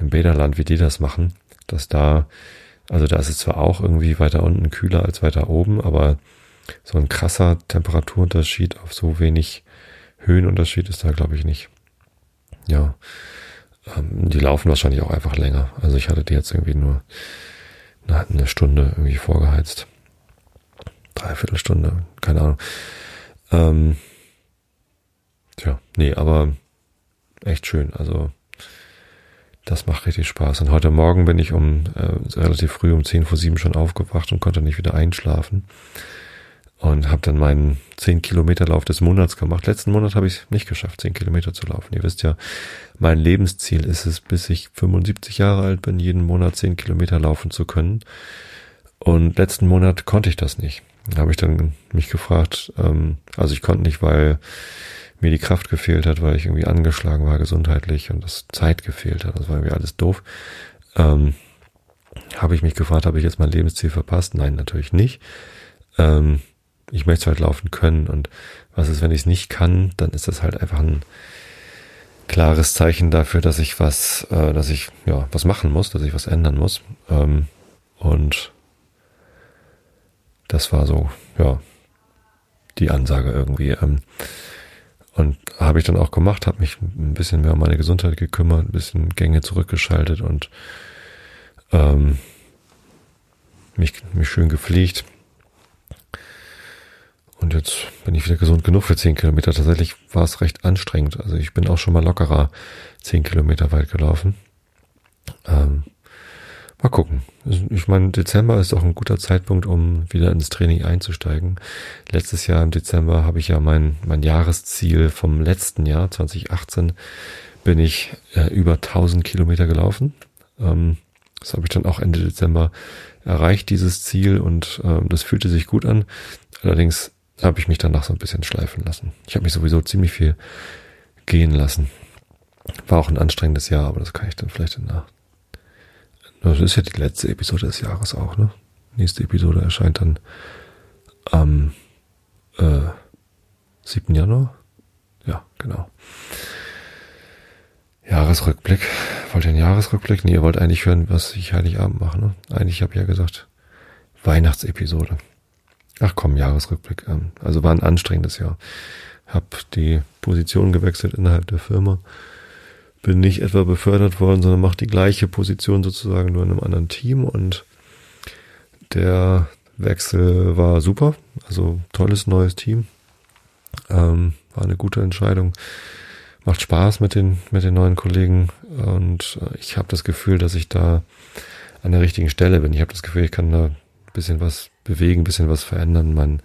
Speaker 1: im Bäderland, wie die das machen, dass da, also da ist es zwar auch irgendwie weiter unten kühler als weiter oben, aber so ein krasser Temperaturunterschied auf so wenig Höhenunterschied ist da, glaube ich, nicht. Ja, ähm, die laufen wahrscheinlich auch einfach länger. Also ich hatte die jetzt irgendwie nur eine Stunde irgendwie vorgeheizt. Dreiviertel Stunde, keine Ahnung. Ähm, tja, nee, aber echt schön. Also das macht richtig Spaß. Und heute Morgen bin ich um äh, relativ früh um 10 vor 7 schon aufgewacht und konnte nicht wieder einschlafen und habe dann meinen 10 Kilometer Lauf des Monats gemacht. Letzten Monat habe ich es nicht geschafft, 10 Kilometer zu laufen. Ihr wisst ja, mein Lebensziel ist es, bis ich 75 Jahre alt bin, jeden Monat 10 Kilometer laufen zu können. Und letzten Monat konnte ich das nicht. Da habe ich dann mich gefragt, ähm, also ich konnte nicht, weil mir die Kraft gefehlt hat, weil ich irgendwie angeschlagen war gesundheitlich und das Zeit gefehlt hat. Das war irgendwie alles doof. Ähm, habe ich mich gefragt, habe ich jetzt mein Lebensziel verpasst? Nein, natürlich nicht. Ähm, ich möchte halt laufen können und was ist, wenn ich es nicht kann, dann ist das halt einfach ein klares Zeichen dafür, dass ich was, äh, dass ich ja was machen muss, dass ich was ändern muss. Ähm, Und das war so, ja, die Ansage irgendwie. Ähm, und habe ich dann auch gemacht, habe mich ein bisschen mehr um meine Gesundheit gekümmert, ein bisschen Gänge zurückgeschaltet und ähm, mich, mich schön gepflegt. Und jetzt bin ich wieder gesund genug für 10 Kilometer. Tatsächlich war es recht anstrengend. Also ich bin auch schon mal lockerer 10 Kilometer weit gelaufen. Ähm, mal gucken. Ich meine, Dezember ist auch ein guter Zeitpunkt, um wieder ins Training einzusteigen. Letztes Jahr im Dezember habe ich ja mein, mein Jahresziel vom letzten Jahr, 2018, bin ich äh, über 1000 Kilometer gelaufen. Ähm, das habe ich dann auch Ende Dezember erreicht, dieses Ziel, und äh, das fühlte sich gut an. Allerdings habe ich mich danach so ein bisschen schleifen lassen. Ich habe mich sowieso ziemlich viel gehen lassen. War auch ein anstrengendes Jahr, aber das kann ich dann vielleicht danach. Das ist ja die letzte Episode des Jahres auch, ne? Nächste Episode erscheint dann am äh, 7. Januar. Ja, genau. Jahresrückblick. Wollt ihr einen Jahresrückblick? Nee, ihr wollt eigentlich hören, was ich Heiligabend mache, ne? Eigentlich habe ich ja gesagt, Weihnachtsepisode. Ach komm, Jahresrückblick. Ähm, also war ein anstrengendes Jahr. Hab die Position gewechselt innerhalb der Firma. Bin nicht etwa befördert worden, sondern mache die gleiche Position sozusagen nur in einem anderen Team und der Wechsel war super. Also tolles neues Team. Ähm, war eine gute Entscheidung. Macht Spaß mit den, mit den neuen Kollegen und äh, ich habe das Gefühl, dass ich da an der richtigen Stelle bin. Ich habe das Gefühl, ich kann da bisschen was bewegen, bisschen was verändern, mein,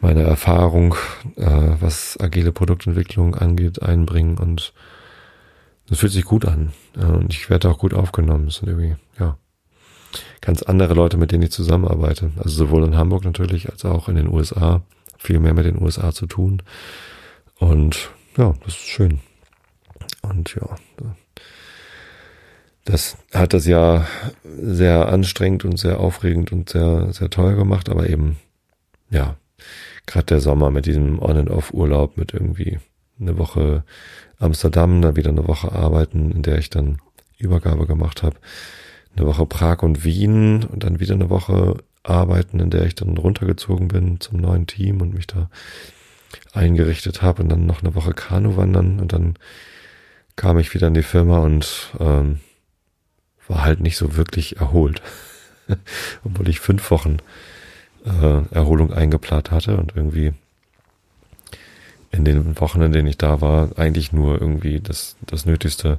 Speaker 1: meine Erfahrung, äh, was agile Produktentwicklung angeht, einbringen und das fühlt sich gut an. Äh, und ich werde auch gut aufgenommen. Das sind irgendwie, ja, ganz andere Leute, mit denen ich zusammenarbeite. Also sowohl in Hamburg natürlich als auch in den USA. Viel mehr mit den USA zu tun. Und ja, das ist schön. Und ja, das hat das Jahr sehr anstrengend und sehr aufregend und sehr, sehr teuer gemacht, aber eben, ja, gerade der Sommer mit diesem On-and-Off-Urlaub mit irgendwie eine Woche Amsterdam, dann wieder eine Woche arbeiten, in der ich dann Übergabe gemacht habe, eine Woche Prag und Wien und dann wieder eine Woche arbeiten, in der ich dann runtergezogen bin zum neuen Team und mich da eingerichtet habe und dann noch eine Woche Kanu wandern und dann kam ich wieder in die Firma und ähm, war halt nicht so wirklich erholt. <laughs> Obwohl ich fünf Wochen äh, Erholung eingeplant hatte und irgendwie in den Wochen, in denen ich da war, eigentlich nur irgendwie das, das Nötigste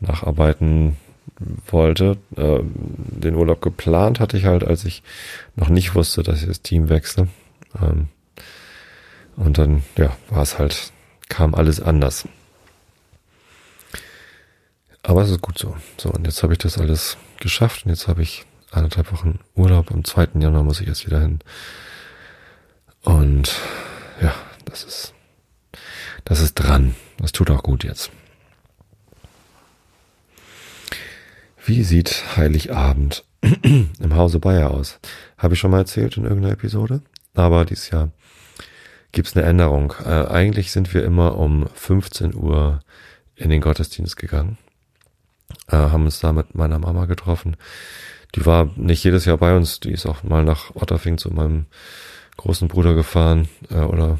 Speaker 1: nacharbeiten wollte. Äh, den Urlaub geplant hatte ich halt, als ich noch nicht wusste, dass ich das Team wechsle. Ähm, und dann, ja, war es halt, kam alles anders. Aber es ist gut so. So, und jetzt habe ich das alles geschafft und jetzt habe ich anderthalb Wochen Urlaub. Am 2. Januar muss ich jetzt wieder hin. Und ja, das ist, das ist dran. Das tut auch gut jetzt. Wie sieht Heiligabend <clears throat> im Hause Bayer aus? Habe ich schon mal erzählt in irgendeiner Episode. Aber dieses Jahr gibt's eine Änderung. Äh, eigentlich sind wir immer um 15 Uhr in den Gottesdienst gegangen äh, haben uns da mit meiner Mama getroffen. Die war nicht jedes Jahr bei uns, die ist auch mal nach Otterfing zu meinem großen Bruder gefahren äh, oder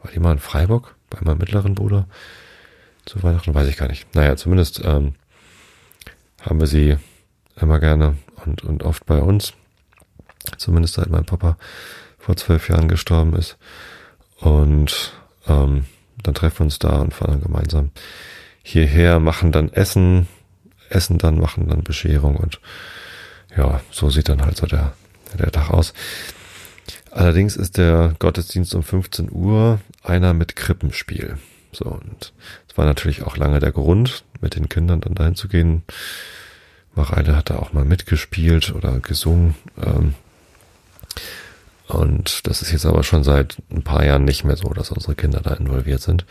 Speaker 1: war die mal in Freiburg bei meinem mittleren Bruder zu Weihnachten, weiß ich gar nicht. Naja, zumindest ähm, haben wir sie immer gerne und, und oft bei uns. Zumindest seit mein Papa vor zwölf Jahren gestorben ist. Und ähm, dann treffen wir uns da und fahren dann gemeinsam hierher, machen dann Essen, essen dann, machen dann Bescherung und ja, so sieht dann halt so der, der Tag aus. Allerdings ist der Gottesdienst um 15 Uhr einer mit Krippenspiel. So, und es war natürlich auch lange der Grund, mit den Kindern dann dahin zu gehen. Mareile hat da auch mal mitgespielt oder gesungen. Ähm, und das ist jetzt aber schon seit ein paar Jahren nicht mehr so, dass unsere Kinder da involviert sind.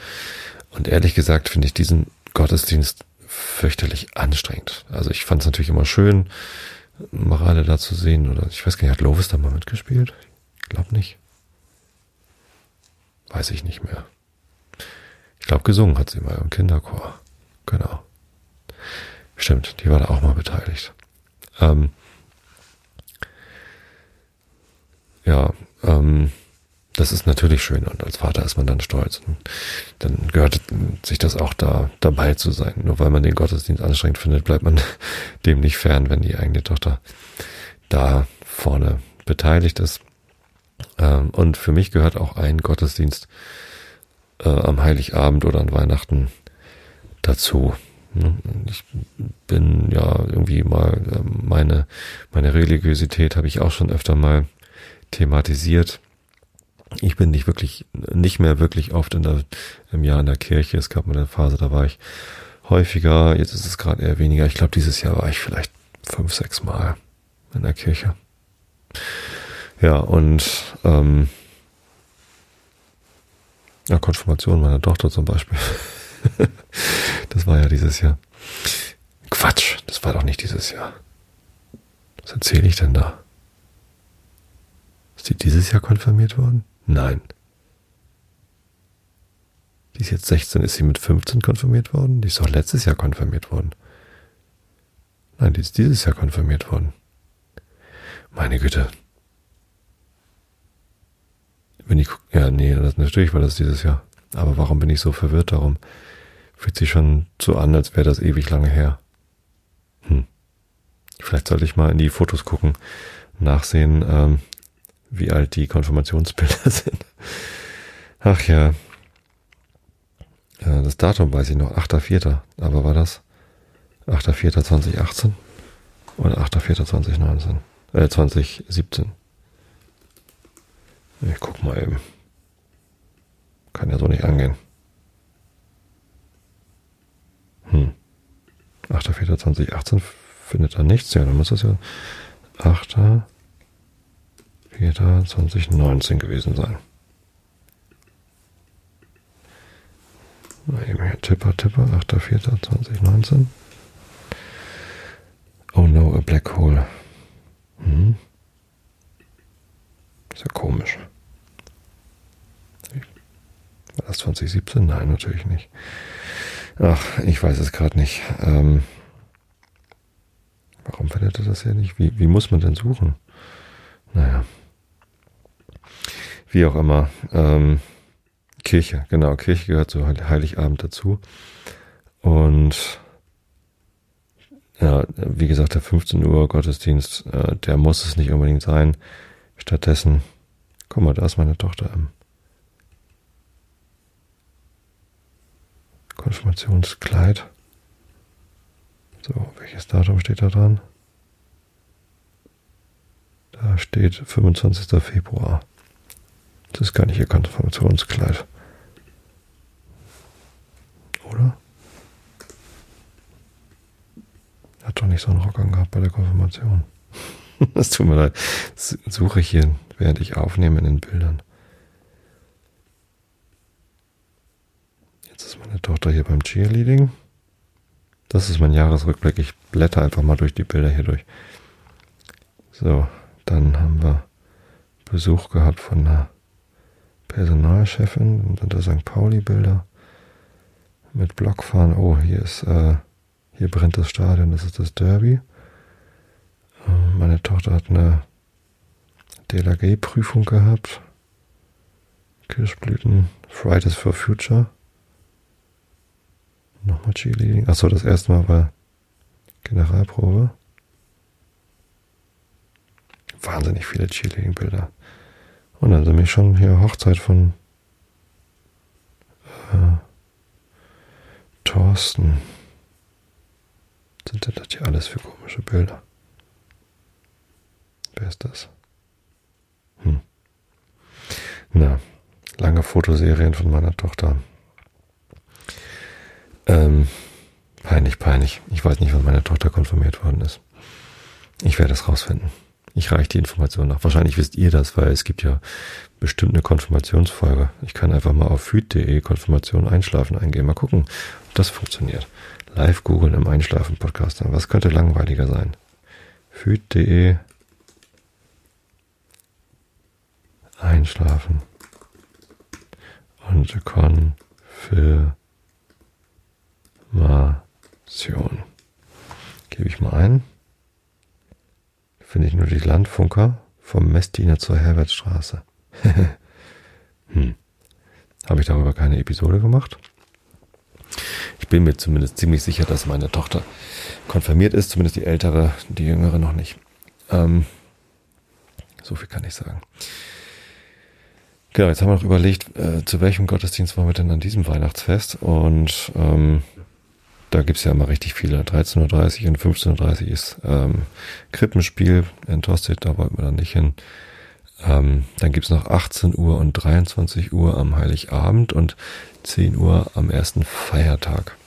Speaker 1: Und ehrlich gesagt finde ich diesen Gottesdienst fürchterlich anstrengend. Also ich fand es natürlich immer schön, Marade da zu sehen. Oder ich weiß gar nicht, hat Lovis da mal mitgespielt? Ich glaube nicht. Weiß ich nicht mehr. Ich glaube, gesungen hat sie mal im Kinderchor. Genau. Stimmt, die war da auch mal beteiligt. Ähm, ja, ähm, das ist natürlich schön und als Vater ist man dann stolz. Und dann gehört sich das auch da dabei zu sein. Nur weil man den Gottesdienst anstrengend findet, bleibt man <laughs> dem nicht fern, wenn die eigene Tochter da vorne beteiligt ist. Ähm, und für mich gehört auch ein Gottesdienst äh, am Heiligabend oder an Weihnachten dazu. Ne? Ich bin ja irgendwie mal ähm, meine meine Religiosität habe ich auch schon öfter mal thematisiert ich bin nicht wirklich, nicht mehr wirklich oft in der, im Jahr in der Kirche. Es gab mal eine Phase, da war ich häufiger. Jetzt ist es gerade eher weniger. Ich glaube, dieses Jahr war ich vielleicht fünf, sechs Mal in der Kirche. Ja, und ähm, ja, Konfirmation meiner Tochter zum Beispiel. <laughs> das war ja dieses Jahr. Quatsch, das war doch nicht dieses Jahr. Was erzähle ich denn da? Ist die dieses Jahr konfirmiert worden? Nein. Die ist jetzt 16, ist sie mit 15 konfirmiert worden? Die ist doch letztes Jahr konfirmiert worden. Nein, die ist dieses Jahr konfirmiert worden. Meine Güte. Wenn ich, ja, nee, das, natürlich war das dieses Jahr. Aber warum bin ich so verwirrt darum? Fühlt sich schon so an, als wäre das ewig lange her. Hm. Vielleicht sollte ich mal in die Fotos gucken, nachsehen, ähm, wie alt die Konfirmationsbilder <laughs> sind. Ach ja. das Datum weiß ich noch, 8.4. Aber war das 8.4.2018 oder 8.4.2019? Äh, 2017. Ich guck mal eben. Kann ja so nicht angehen. Hm. 8.4.2018 findet da nichts. Ja, dann muss das ja 8. 2019 gewesen sein. Mal eben hier Tipper, Tipper, 8.4.2019. Oh no, a black hole. Hm. Ist ja komisch. War das 2017? Nein, natürlich nicht. Ach, ich weiß es gerade nicht. Ähm, warum findet er das hier nicht? Wie, wie muss man denn suchen? Naja. Wie auch immer. Ähm, Kirche, genau. Kirche gehört zu Heiligabend dazu. Und ja, wie gesagt, der 15 Uhr Gottesdienst, äh, der muss es nicht unbedingt sein. Stattdessen, guck mal, da ist meine Tochter im Konfirmationskleid. So, welches Datum steht da dran? Da steht 25. Februar. Das ist gar nicht ihr Konfirmationskleid. Oder? Hat doch nicht so einen Rock angehabt bei der Konfirmation. <laughs> das tut mir leid. Das suche ich hier, während ich aufnehme in den Bildern. Jetzt ist meine Tochter hier beim Cheerleading. Das ist mein Jahresrückblick. Ich blätter einfach mal durch die Bilder hier durch. So, dann haben wir Besuch gehabt von einer Personalchefin, sind da St. Pauli-Bilder mit Blockfahren. Oh, hier ist, äh, hier brennt das Stadion, das ist das Derby. Äh, meine Tochter hat eine DLRG-Prüfung gehabt. Kirschblüten, Fridays for Future. Nochmal Cheerleading. Achso, das erste Mal war Generalprobe. Wahnsinnig viele Cheerleading-Bilder. Und dann sind wir schon hier Hochzeit von äh, Thorsten. Sind denn das hier alles für komische Bilder? Wer ist das? Hm. Na, lange Fotoserien von meiner Tochter. Ähm, peinlich, peinlich. Ich weiß nicht, wann meine Tochter konfirmiert worden ist. Ich werde es rausfinden. Ich reiche die Information nach. Wahrscheinlich wisst ihr das, weil es gibt ja bestimmt eine Konfirmationsfolge. Ich kann einfach mal auf füd.de Konfirmation einschlafen eingehen. Mal gucken, ob das funktioniert. Live googeln im Einschlafen-Podcast. Was könnte langweiliger sein? füd.de Einschlafen und Konfirmation. Gebe ich mal ein finde ich nur die Landfunker vom Messdiener zur Herbertstraße. <laughs> hm. Habe ich darüber keine Episode gemacht? Ich bin mir zumindest ziemlich sicher, dass meine Tochter konfirmiert ist, zumindest die ältere, die jüngere noch nicht. Ähm, so viel kann ich sagen. Genau, jetzt haben wir noch überlegt, äh, zu welchem Gottesdienst wollen wir denn an diesem Weihnachtsfest? Und ähm, da gibt's ja immer richtig viele. 13.30 Uhr und 15.30 Uhr ist ähm, Krippenspiel in Tosted, da wollten wir dann nicht hin. Ähm, dann gibt's noch 18 Uhr und 23 Uhr am Heiligabend und 10 Uhr am ersten Feiertag.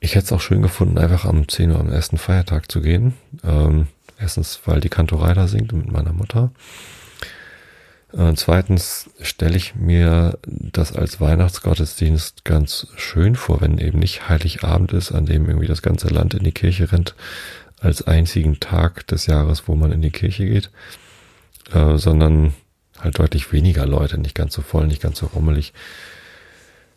Speaker 1: Ich hätte es auch schön gefunden, einfach am 10 Uhr am ersten Feiertag zu gehen. Ähm, erstens, weil die Kantorei da singt mit meiner Mutter. Und zweitens stelle ich mir das als Weihnachtsgottesdienst ganz schön vor, wenn eben nicht Heiligabend ist, an dem irgendwie das ganze Land in die Kirche rennt, als einzigen Tag des Jahres, wo man in die Kirche geht, äh, sondern halt deutlich weniger Leute, nicht ganz so voll, nicht ganz so rummelig,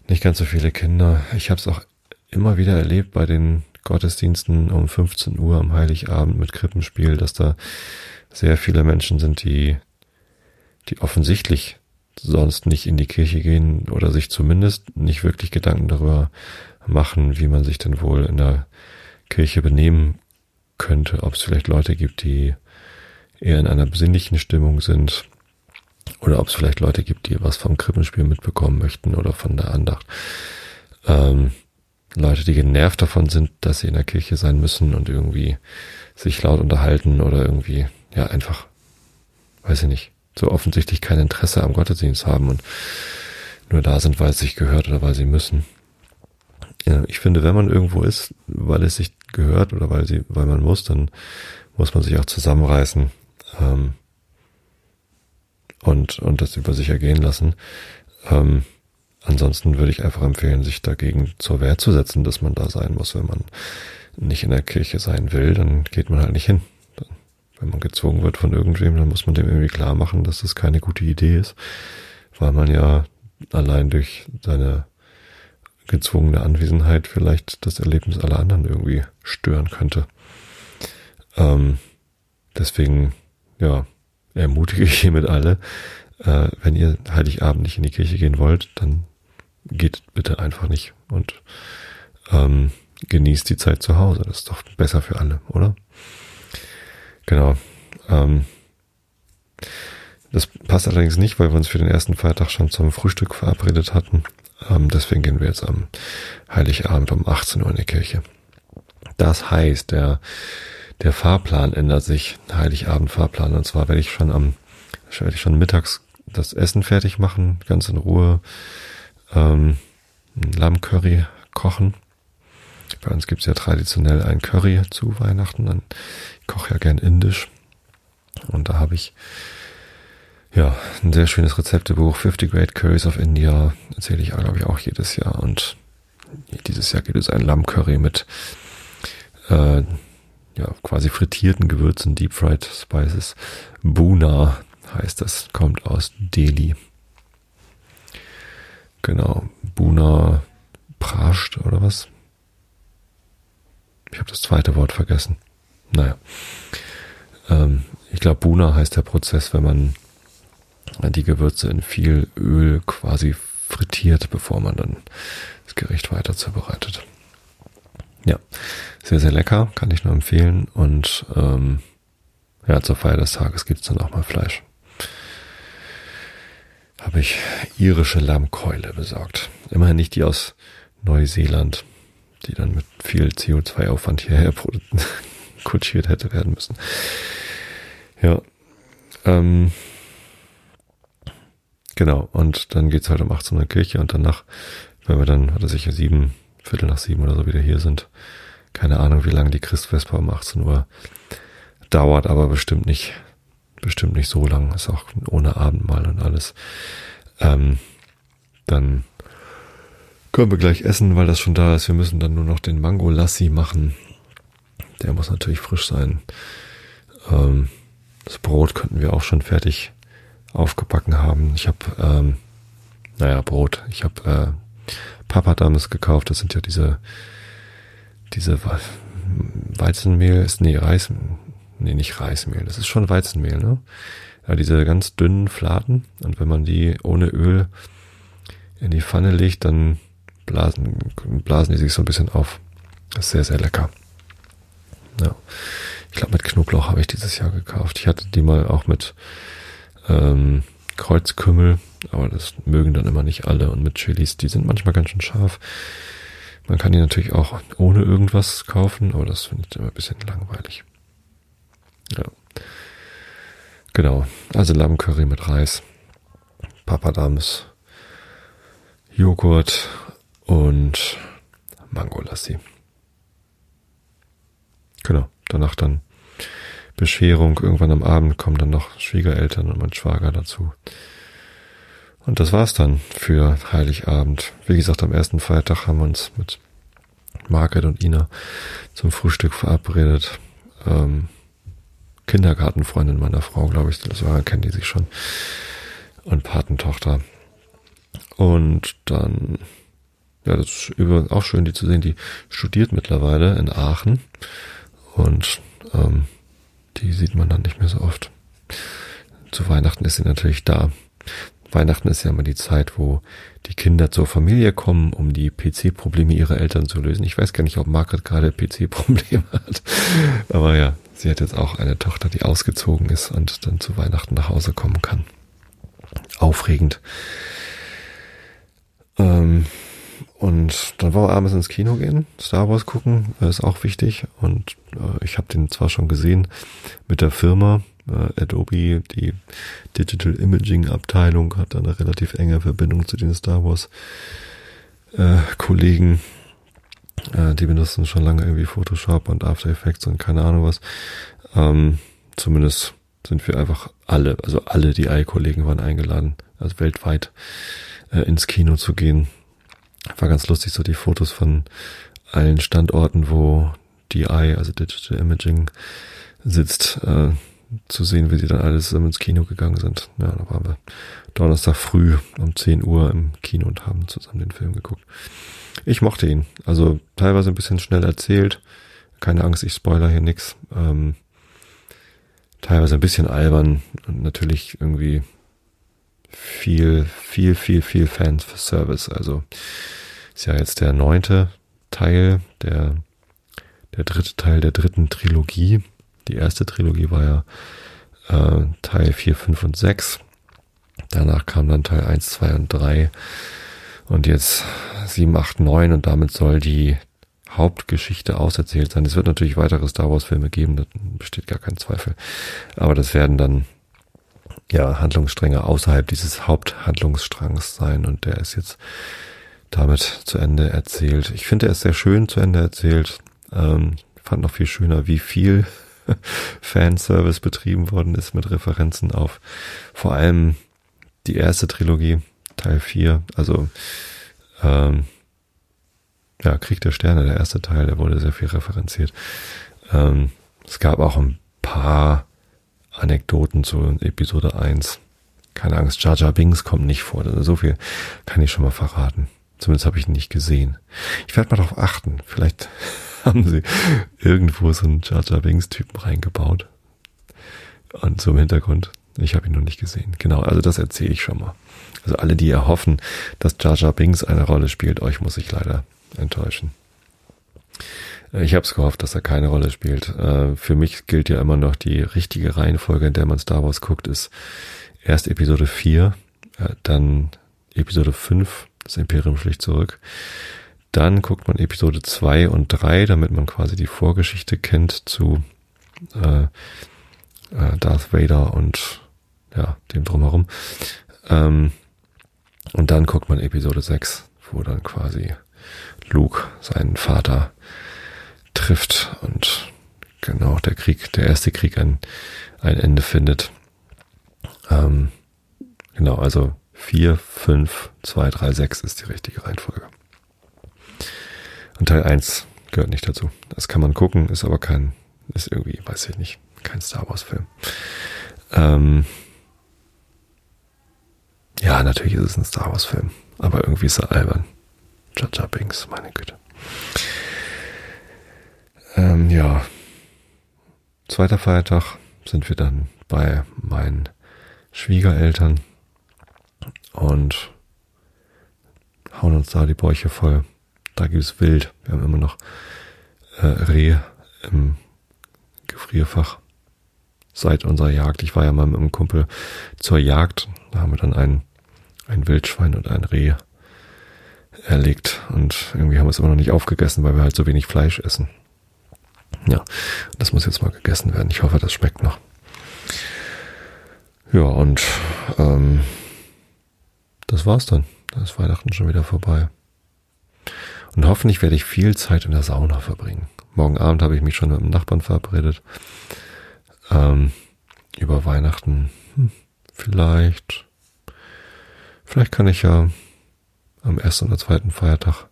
Speaker 1: nicht ganz so viele Kinder. Ich habe es auch immer wieder erlebt bei den Gottesdiensten um 15 Uhr am Heiligabend mit Krippenspiel, dass da sehr viele Menschen sind, die, die offensichtlich sonst nicht in die Kirche gehen oder sich zumindest nicht wirklich Gedanken darüber machen, wie man sich denn wohl in der Kirche benehmen könnte, ob es vielleicht Leute gibt, die eher in einer besinnlichen Stimmung sind oder ob es vielleicht Leute gibt, die was vom Krippenspiel mitbekommen möchten oder von der Andacht. Ähm, Leute, die genervt davon sind, dass sie in der Kirche sein müssen und irgendwie sich laut unterhalten oder irgendwie, ja, einfach, weiß ich nicht, so offensichtlich kein Interesse am Gottesdienst haben und nur da sind, weil es sich gehört oder weil sie müssen. Ich finde, wenn man irgendwo ist, weil es sich gehört oder weil sie, weil man muss, dann muss man sich auch zusammenreißen ähm, und und das über sich ergehen lassen. Ähm, Ansonsten würde ich einfach empfehlen, sich dagegen zur Wehr zu setzen, dass man da sein muss. Wenn man nicht in der Kirche sein will, dann geht man halt nicht hin. Wenn man gezwungen wird von irgendwem, dann muss man dem irgendwie klar machen, dass das keine gute Idee ist, weil man ja allein durch seine gezwungene Anwesenheit vielleicht das Erlebnis aller anderen irgendwie stören könnte. Ähm, deswegen, ja, ermutige ich hiermit alle, äh, wenn ihr Heiligabend nicht in die Kirche gehen wollt, dann geht bitte einfach nicht und ähm, genießt die Zeit zu Hause. Das ist doch besser für alle, oder? Genau. Ähm, das passt allerdings nicht, weil wir uns für den ersten Feiertag schon zum Frühstück verabredet hatten. Ähm, deswegen gehen wir jetzt am Heiligabend um 18 Uhr in die Kirche. Das heißt, der, der Fahrplan ändert sich, Heiligabend-Fahrplan. Und zwar werde ich schon am, werde ich schon mittags das Essen fertig machen, ganz in Ruhe ähm, Lammcurry kochen. Bei uns gibt's ja traditionell ein Curry zu Weihnachten. Ich koche ja gern indisch. Und da habe ich ja ein sehr schönes Rezeptebuch, 50 Great Curries of India. Erzähle ich, glaube ich, auch jedes Jahr. Und dieses Jahr gibt es ein Lammcurry mit äh, ja, quasi frittierten Gewürzen, Deep Fried Spices. Buna heißt das, kommt aus Delhi. Genau, Buna Prascht oder was? Ich habe das zweite Wort vergessen. Naja. Ähm, ich glaube, Buna heißt der Prozess, wenn man die Gewürze in viel Öl quasi frittiert, bevor man dann das Gericht weiter zubereitet. Ja, sehr, sehr lecker, kann ich nur empfehlen. Und ähm, ja, zur Feier des Tages gibt's dann auch mal Fleisch habe ich irische Lammkeule besorgt. Immerhin nicht die aus Neuseeland, die dann mit viel CO2-Aufwand hierher <laughs> kutschiert hätte werden müssen. Ja. Ähm, genau, und dann geht's halt um 18 Uhr in die Kirche und danach, wenn wir dann, hatte sich sieben, Viertel nach sieben oder so wieder hier sind, keine Ahnung, wie lange die Christvesper um 18 Uhr dauert, aber bestimmt nicht bestimmt nicht so lang, ist auch ohne Abendmahl und alles. Ähm, dann können wir gleich essen, weil das schon da ist. Wir müssen dann nur noch den Mango Lassi machen. Der muss natürlich frisch sein. Ähm, das Brot könnten wir auch schon fertig aufgebacken haben. Ich habe, ähm, naja, Brot. Ich habe äh, Papadams gekauft. Das sind ja diese, diese Weizenmehl, ist nee Reis, nee, nicht Reismehl, das ist schon Weizenmehl, ne? Ja, diese ganz dünnen Fladen und wenn man die ohne Öl in die Pfanne legt, dann blasen, blasen die sich so ein bisschen auf. Das ist sehr, sehr lecker. Ja. Ich glaube, mit Knoblauch habe ich dieses Jahr gekauft. Ich hatte die mal auch mit ähm, Kreuzkümmel, aber das mögen dann immer nicht alle. Und mit Chilis, die sind manchmal ganz schön scharf. Man kann die natürlich auch ohne irgendwas kaufen, aber das finde ich immer ein bisschen langweilig. Ja. Genau. Also Lammcurry mit Reis, Papadams, Joghurt und Mangolassi. Genau. Danach dann Bescherung. Irgendwann am Abend kommen dann noch Schwiegereltern und mein Schwager dazu. Und das war's dann für Heiligabend. Wie gesagt, am ersten Feiertag haben wir uns mit Margaret und Ina zum Frühstück verabredet. Ähm, Kindergartenfreundin meiner Frau, glaube ich, das war, kennen die sich schon. Und Patentochter. Und dann, ja, das ist übrigens auch schön, die zu sehen, die studiert mittlerweile in Aachen. Und ähm, die sieht man dann nicht mehr so oft. Zu Weihnachten ist sie natürlich da. Weihnachten ist ja immer die Zeit, wo die Kinder zur Familie kommen, um die PC-Probleme ihrer Eltern zu lösen. Ich weiß gar nicht, ob Margaret gerade PC-Probleme <laughs> hat. Aber ja, sie hat jetzt auch eine Tochter, die ausgezogen ist und dann zu Weihnachten nach Hause kommen kann. Aufregend. Ähm, und dann wollen wir abends ins Kino gehen, Star Wars gucken, ist auch wichtig. Und äh, ich habe den zwar schon gesehen mit der Firma, äh, Adobe, die Digital Imaging Abteilung hat eine relativ enge Verbindung zu den Star Wars äh, Kollegen. Äh, die benutzen schon lange irgendwie Photoshop und After Effects und keine Ahnung was. Ähm, zumindest sind wir einfach alle, also alle die AI-Kollegen waren eingeladen, also weltweit äh, ins Kino zu gehen. War ganz lustig, so die Fotos von allen Standorten, wo DI, also Digital Imaging, sitzt. Äh, zu sehen, wie sie dann alles ins Kino gegangen sind. Ja, da waren wir Donnerstag früh um 10 Uhr im Kino und haben zusammen den Film geguckt. Ich mochte ihn. Also teilweise ein bisschen schnell erzählt. Keine Angst, ich spoiler hier nix. Ähm, teilweise ein bisschen albern und natürlich irgendwie viel, viel, viel, viel Fans für Service. Also ist ja jetzt der neunte Teil, der, der dritte Teil der dritten Trilogie die erste Trilogie war ja äh, Teil 4, 5 und 6. Danach kam dann Teil 1, 2 und 3. Und jetzt 7, 8, 9 und damit soll die Hauptgeschichte auserzählt sein. Es wird natürlich weitere Star Wars Filme geben, da besteht gar kein Zweifel. Aber das werden dann ja Handlungsstränge außerhalb dieses Haupthandlungsstrangs sein und der ist jetzt damit zu Ende erzählt. Ich finde, er ist sehr schön zu Ende erzählt. Ähm, fand noch viel schöner, wie viel <laughs> Fanservice betrieben worden ist mit Referenzen auf vor allem die erste Trilogie, Teil 4, also ähm, ja, Krieg der Sterne, der erste Teil, der wurde sehr viel referenziert. Ähm, es gab auch ein paar Anekdoten zu Episode 1. Keine Angst, Jar Jar Binks kommt nicht vor. Also so viel kann ich schon mal verraten. Zumindest habe ich ihn nicht gesehen. Ich werde mal darauf achten. Vielleicht <laughs> haben sie irgendwo so einen Jar Jar Binks Typen reingebaut. Und so im Hintergrund. Ich habe ihn noch nicht gesehen. Genau, also das erzähle ich schon mal. Also alle, die erhoffen, dass Jar Jar Binks eine Rolle spielt, euch muss ich leider enttäuschen. Äh, ich habe es gehofft, dass er keine Rolle spielt. Äh, für mich gilt ja immer noch die richtige Reihenfolge, in der man Star Wars guckt, ist erst Episode 4, äh, dann Episode 5, das Imperium schlicht zurück, dann guckt man Episode 2 und 3, damit man quasi die Vorgeschichte kennt zu äh, Darth Vader und ja, dem drumherum. Ähm, und dann guckt man Episode 6, wo dann quasi Luke seinen Vater trifft und genau der Krieg, der erste Krieg ein, ein Ende findet. Ähm, genau, also 4, 5, 2, 3, 6 ist die richtige Reihenfolge. Und Teil 1 gehört nicht dazu. Das kann man gucken, ist aber kein, ist irgendwie, weiß ich nicht, kein Star Wars Film. Ähm, ja, natürlich ist es ein Star Wars Film, aber irgendwie ist er albern. Jar Binks, meine Güte. Ähm, ja. zweiter Feiertag sind wir dann bei meinen Schwiegereltern und hauen uns da die Bäuche voll. Da gibt es Wild. Wir haben immer noch äh, Reh im Gefrierfach seit unserer Jagd. Ich war ja mal mit einem Kumpel zur Jagd. Da haben wir dann ein, ein Wildschwein und ein Reh erlegt. Und irgendwie haben wir es immer noch nicht aufgegessen, weil wir halt so wenig Fleisch essen. Ja, das muss jetzt mal gegessen werden. Ich hoffe, das schmeckt noch. Ja, und ähm, das war's dann. Da ist Weihnachten schon wieder vorbei. Und hoffentlich werde ich viel Zeit in der Sauna verbringen. Morgen Abend habe ich mich schon mit dem Nachbarn verabredet. Ähm, über Weihnachten. Hm, vielleicht. Vielleicht kann ich ja am ersten oder zweiten Feiertag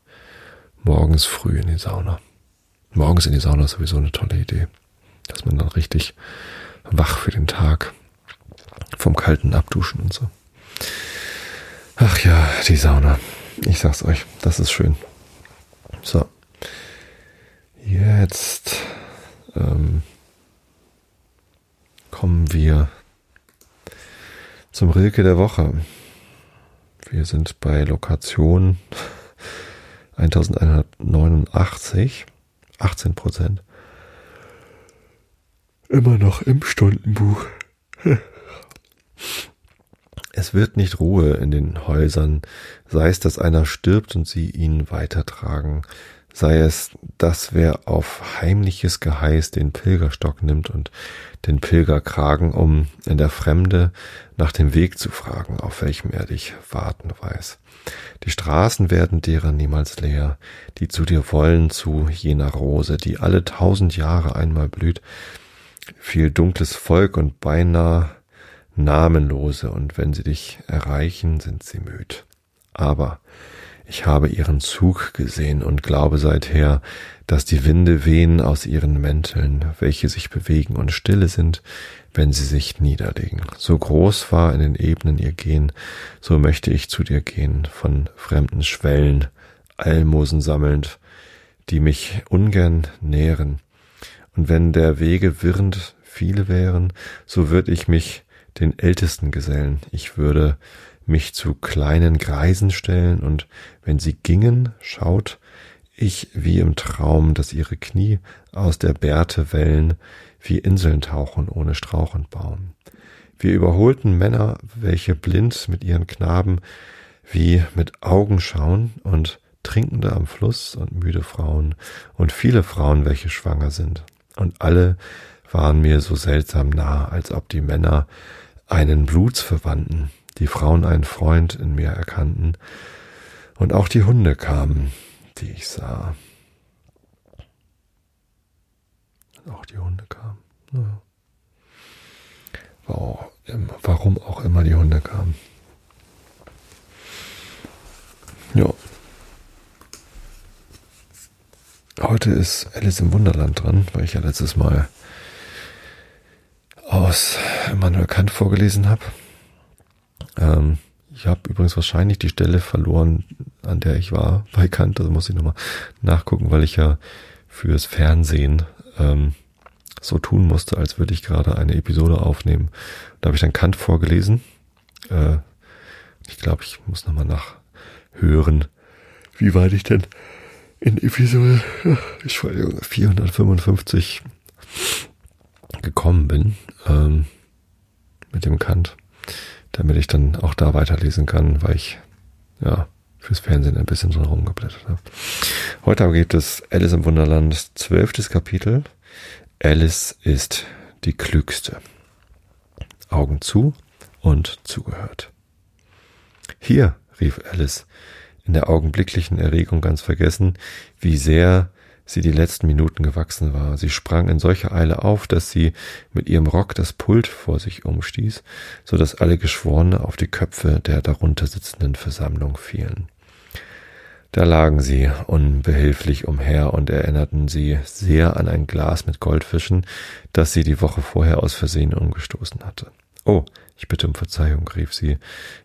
Speaker 1: morgens früh in die Sauna. Morgens in die Sauna ist sowieso eine tolle Idee. Dass man dann richtig wach für den Tag vom kalten Abduschen und so. Ach ja, die Sauna. Ich sag's euch, das ist schön. So. Jetzt ähm, kommen wir zum Rilke der Woche. Wir sind bei Lokation <laughs> 1189, 18 Prozent. Immer noch im Stundenbuch. <laughs> Es wird nicht Ruhe in den Häusern, sei es, dass einer stirbt und sie ihn weitertragen, sei es, dass wer auf heimliches Geheiß den Pilgerstock nimmt und den Pilgerkragen, um in der Fremde nach dem Weg zu fragen, auf welchem er dich warten weiß. Die Straßen werden derer niemals leer, die zu dir wollen, zu jener Rose, die alle tausend Jahre einmal blüht, viel dunkles Volk und beinahe namenlose, und wenn sie dich erreichen, sind sie müd. Aber ich habe ihren Zug gesehen und glaube seither, dass die Winde wehen aus ihren Mänteln, welche sich bewegen und stille sind, wenn sie sich niederlegen. So groß war in den Ebenen ihr Gehen, so möchte ich zu dir gehen, von fremden Schwellen, Almosen sammelnd, die mich ungern nähren. Und wenn der Wege wirrend viele wären, so würd ich mich den ältesten Gesellen. Ich würde mich zu kleinen Greisen stellen, und wenn sie gingen, schaut ich wie im Traum, dass ihre Knie aus der Bärte wellen, wie Inseln tauchen ohne Strauch und Baum. Wir überholten Männer, welche blind mit ihren Knaben wie mit Augen schauen und Trinkende am Fluss und müde Frauen und viele Frauen, welche schwanger sind. Und alle waren mir so seltsam nah, als ob die Männer einen Blutsverwandten die Frauen einen Freund in mir erkannten, und auch die Hunde kamen, die ich sah. Auch die Hunde kamen. Ja. Warum auch immer die Hunde kamen. Ja. Heute ist Alice im Wunderland dran, weil ich ja letztes Mal aus Immanuel Kant vorgelesen habe. Ähm, ich habe übrigens wahrscheinlich die Stelle verloren, an der ich war <laughs> bei Kant. Also muss ich nochmal nachgucken, weil ich ja fürs Fernsehen ähm, so tun musste, als würde ich gerade eine Episode aufnehmen. Da habe ich dann Kant vorgelesen. Äh, ich glaube, ich muss nochmal nachhören, wie weit ich denn in Episode <laughs> 455 gekommen bin ähm, mit dem Kant damit ich dann auch da weiterlesen kann, weil ich ja fürs Fernsehen ein bisschen drin rumgeblättert habe. Heute gibt es Alice im Wunderland, zwölftes Kapitel. Alice ist die Klügste. Augen zu und zugehört. Hier, rief Alice, in der augenblicklichen Erregung ganz vergessen, wie sehr sie die letzten Minuten gewachsen war. Sie sprang in solcher Eile auf, dass sie mit ihrem Rock das Pult vor sich umstieß, so dass alle Geschworene auf die Köpfe der darunter sitzenden Versammlung fielen. Da lagen sie unbehilflich umher und erinnerten sie sehr an ein Glas mit Goldfischen, das sie die Woche vorher aus Versehen umgestoßen hatte. Oh, ich bitte um Verzeihung, rief sie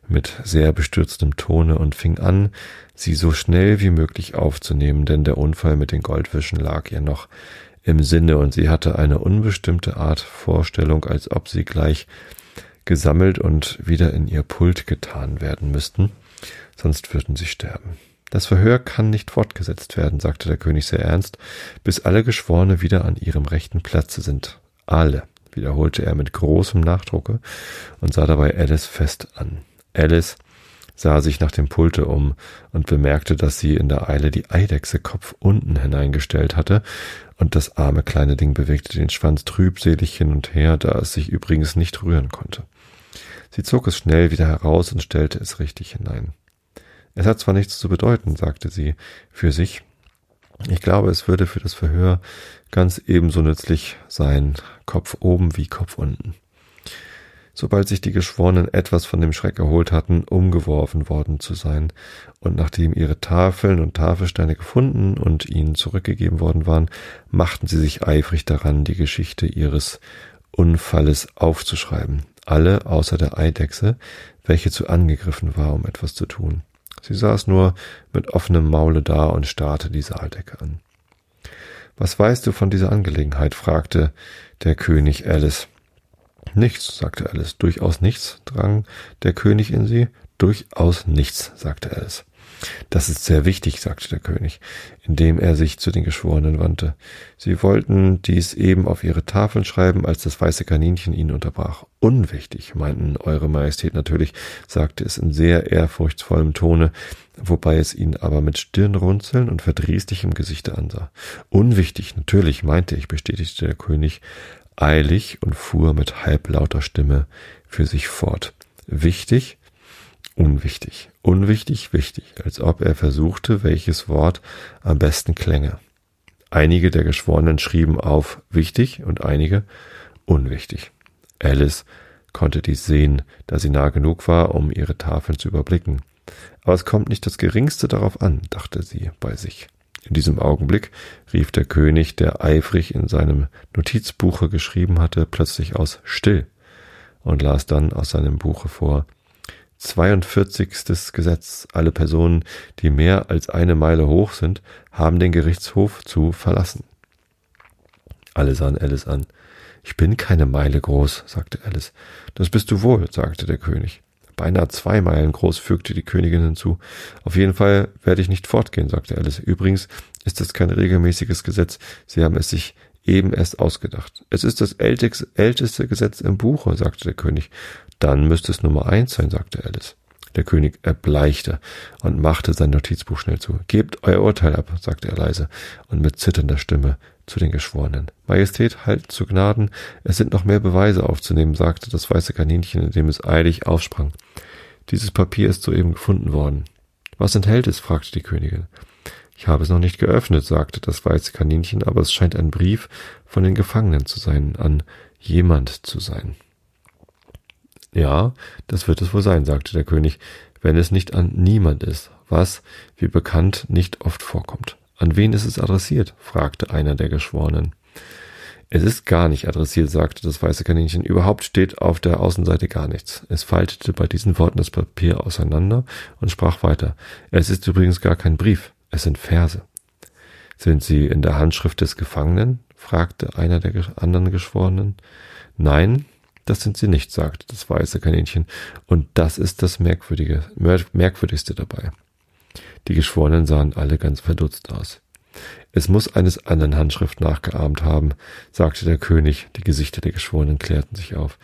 Speaker 1: mit sehr bestürztem Tone und fing an, sie so schnell wie möglich aufzunehmen, denn der Unfall mit den Goldfischen lag ihr noch im Sinne und sie hatte eine unbestimmte Art Vorstellung, als ob sie gleich gesammelt und wieder in ihr Pult getan werden müssten, sonst würden sie sterben. Das Verhör kann nicht fortgesetzt werden, sagte der König sehr ernst, bis alle Geschworene wieder an ihrem rechten Platze sind. Alle, wiederholte er mit großem Nachdrucke und sah dabei Alice fest an. Alice sah sich nach dem Pulte um und bemerkte, dass sie in der Eile die Eidechse Kopf unten hineingestellt hatte, und das arme kleine Ding bewegte den Schwanz trübselig hin und her, da es sich übrigens nicht rühren konnte. Sie zog es schnell wieder heraus und stellte es richtig hinein. Es hat zwar nichts zu bedeuten, sagte sie für sich. Ich glaube, es würde für das Verhör ganz ebenso nützlich sein, Kopf oben wie Kopf unten sobald sich die Geschworenen etwas von dem Schreck erholt hatten, umgeworfen worden zu sein, und nachdem ihre Tafeln und Tafelsteine gefunden und ihnen zurückgegeben worden waren, machten sie sich eifrig daran, die Geschichte ihres Unfalles aufzuschreiben, alle außer der Eidechse, welche zu angegriffen war, um etwas zu tun. Sie saß nur mit offenem Maule da und starrte die Saaldecke an. Was weißt du von dieser Angelegenheit? fragte der König Alice. Nichts, sagte Alice. Durchaus nichts, drang der König in sie. Durchaus nichts, sagte Alice. Das ist sehr wichtig, sagte der König, indem er sich zu den Geschworenen wandte. Sie wollten dies eben auf ihre Tafeln schreiben, als das weiße Kaninchen ihn unterbrach. Unwichtig, meinten Eure Majestät natürlich, sagte es in sehr ehrfurchtsvollem Tone, wobei es ihn aber mit Stirnrunzeln und verdrießlichem Gesichte ansah. Unwichtig, natürlich, meinte ich, bestätigte der König, eilig und fuhr mit halblauter Stimme für sich fort. Wichtig, unwichtig, unwichtig, wichtig, als ob er versuchte, welches Wort am besten klänge. Einige der Geschworenen schrieben auf wichtig und einige unwichtig. Alice konnte dies sehen, da sie nah genug war, um ihre Tafeln zu überblicken. Aber es kommt nicht das geringste darauf an, dachte sie bei sich. In diesem Augenblick rief der König, der eifrig in seinem Notizbuche geschrieben hatte, plötzlich aus Still und las dann aus seinem Buche vor 42. Gesetz. Alle Personen, die mehr als eine Meile hoch sind, haben den Gerichtshof zu verlassen. Alle sahen Alice an. Ich bin keine Meile groß, sagte Alice. Das bist du wohl, sagte der König. Beinahe zwei Meilen groß, fügte die Königin hinzu. Auf jeden Fall werde ich nicht fortgehen, sagte Alice. Übrigens ist es kein regelmäßiges Gesetz. Sie haben es sich eben erst ausgedacht. Es ist das älteste Gesetz im Buche, sagte der König. Dann müsste es Nummer eins sein, sagte Alice. Der König erbleichte und machte sein Notizbuch schnell zu. Gebt euer Urteil ab, sagte er leise und mit zitternder Stimme zu den Geschworenen. Majestät, halt zu Gnaden, es sind noch mehr Beweise aufzunehmen, sagte das weiße Kaninchen, indem es eilig aufsprang. Dieses Papier ist soeben gefunden worden. Was enthält es? fragte die Königin. Ich habe es noch nicht geöffnet, sagte das weiße Kaninchen, aber es scheint ein Brief von den Gefangenen zu sein, an jemand zu sein. Ja, das wird es wohl sein, sagte der König, wenn es nicht an niemand ist, was, wie bekannt, nicht oft vorkommt. An wen ist es adressiert? fragte einer der Geschworenen. Es ist gar nicht adressiert, sagte das weiße Kaninchen. Überhaupt steht auf der Außenseite gar nichts. Es faltete bei diesen Worten das Papier auseinander und sprach weiter. Es ist übrigens gar kein Brief, es sind Verse. Sind sie in der Handschrift des Gefangenen? fragte einer der anderen Geschworenen. Nein, das sind sie nicht, sagte das weiße Kaninchen. Und das ist das Merkwürdige, Merkwürdigste dabei. Die Geschworenen sahen alle ganz verdutzt aus. Es muss eines anderen Handschrift nachgeahmt haben, sagte der König. Die Gesichter der Geschworenen klärten sich auf.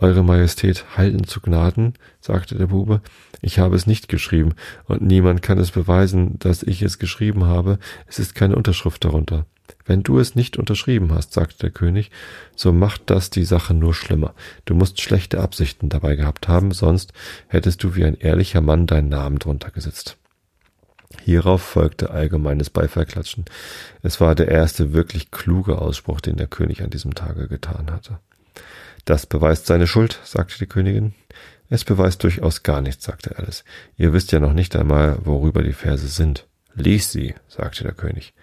Speaker 1: Eure Majestät, halten zu Gnaden, sagte der Bube. Ich habe es nicht geschrieben, und niemand kann es beweisen, dass ich es geschrieben habe. Es ist keine Unterschrift darunter. Wenn du es nicht unterschrieben hast, sagte der König, so macht das die Sache nur schlimmer. Du musst schlechte Absichten dabei gehabt haben, sonst hättest du wie ein ehrlicher Mann deinen Namen drunter gesetzt. Hierauf folgte allgemeines Beifallklatschen. Es war der erste wirklich kluge Ausspruch, den der König an diesem Tage getan hatte. Das beweist seine Schuld, sagte die Königin. Es beweist durchaus gar nichts, sagte Alice. Ihr wisst ja noch nicht einmal, worüber die Verse sind. Lies sie, sagte der König.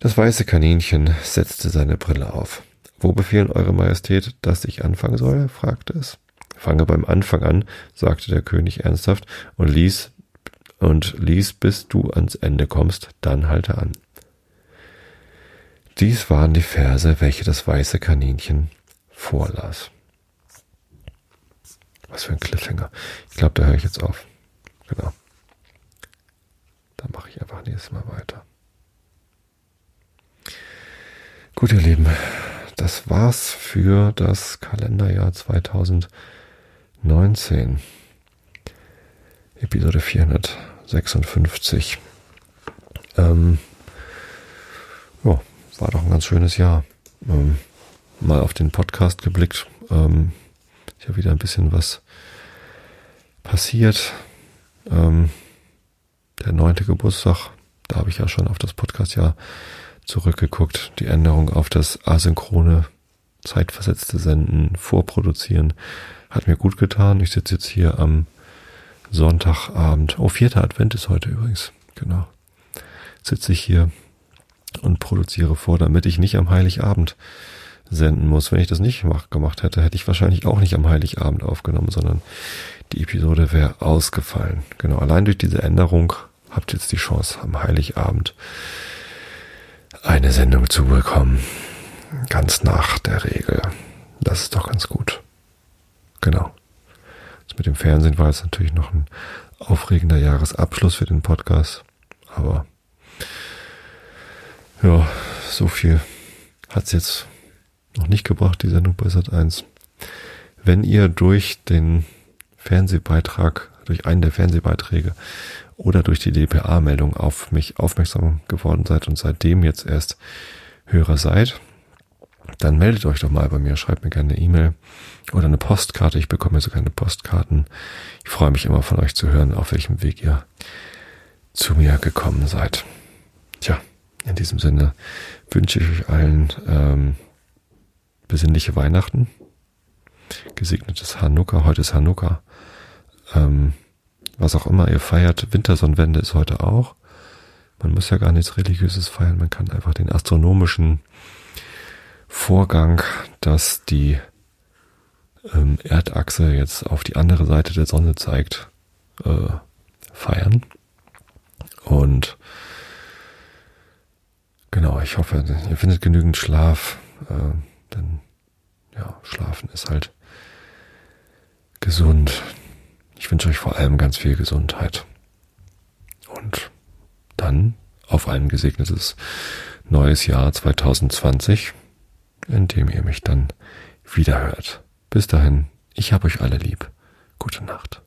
Speaker 1: Das weiße Kaninchen setzte seine Brille auf. Wo befehlen Eure Majestät, dass ich anfangen soll? fragte es. Fange beim Anfang an, sagte der König ernsthaft und ließ und lies, bis du ans Ende kommst, dann halte an. dies waren die Verse, welche das weiße Kaninchen vorlas. Was für ein Cliffhanger. Ich glaube, da höre ich jetzt auf. Genau. Da mache ich einfach nächstes Mal weiter. Gut, ihr Lieben, das war's für das Kalenderjahr 2019. Episode 456. Ähm, ja, war doch ein ganz schönes Jahr. Ähm, mal auf den Podcast geblickt. Ähm, ich habe wieder ein bisschen was passiert. Ähm, der neunte Geburtstag, da habe ich ja schon auf das Podcast-Jahr zurückgeguckt. Die Änderung auf das asynchrone, zeitversetzte Senden, Vorproduzieren hat mir gut getan. Ich sitze jetzt hier am Sonntagabend. Oh, vierter Advent ist heute übrigens. Genau. Sitze ich hier und produziere vor, damit ich nicht am Heiligabend senden muss. Wenn ich das nicht gemacht hätte, hätte ich wahrscheinlich auch nicht am Heiligabend aufgenommen, sondern die Episode wäre ausgefallen. Genau, allein durch diese Änderung habt ihr jetzt die Chance, am Heiligabend eine Sendung zu bekommen. Ganz nach der Regel. Das ist doch ganz gut. Genau. Das mit dem Fernsehen war jetzt natürlich noch ein aufregender Jahresabschluss für den Podcast. Aber ja, so viel hat's jetzt noch nicht gebracht, die Sendung bei Sat 1. Wenn ihr durch den Fernsehbeitrag, durch einen der Fernsehbeiträge oder durch die DPA-Meldung auf mich aufmerksam geworden seid und seitdem jetzt erst Hörer seid, dann meldet euch doch mal bei mir, schreibt mir gerne eine E-Mail oder eine Postkarte. Ich bekomme sogar eine Postkarten. Ich freue mich immer von euch zu hören, auf welchem Weg ihr zu mir gekommen seid. Tja, in diesem Sinne wünsche ich euch allen ähm, besinnliche Weihnachten, gesegnetes Hanukkah. Heute ist Hanukkah. Ähm, was auch immer ihr feiert, Wintersonnenwende ist heute auch. Man muss ja gar nichts Religiöses feiern, man kann einfach den astronomischen Vorgang, dass die ähm, Erdachse jetzt auf die andere Seite der Sonne zeigt, äh, feiern. Und genau, ich hoffe, ihr findet genügend Schlaf, äh, denn ja, Schlafen ist halt gesund. Ich wünsche euch vor allem ganz viel Gesundheit. Und dann auf ein gesegnetes neues Jahr 2020, in dem ihr mich dann wiederhört. Bis dahin, ich habe euch alle lieb. Gute Nacht.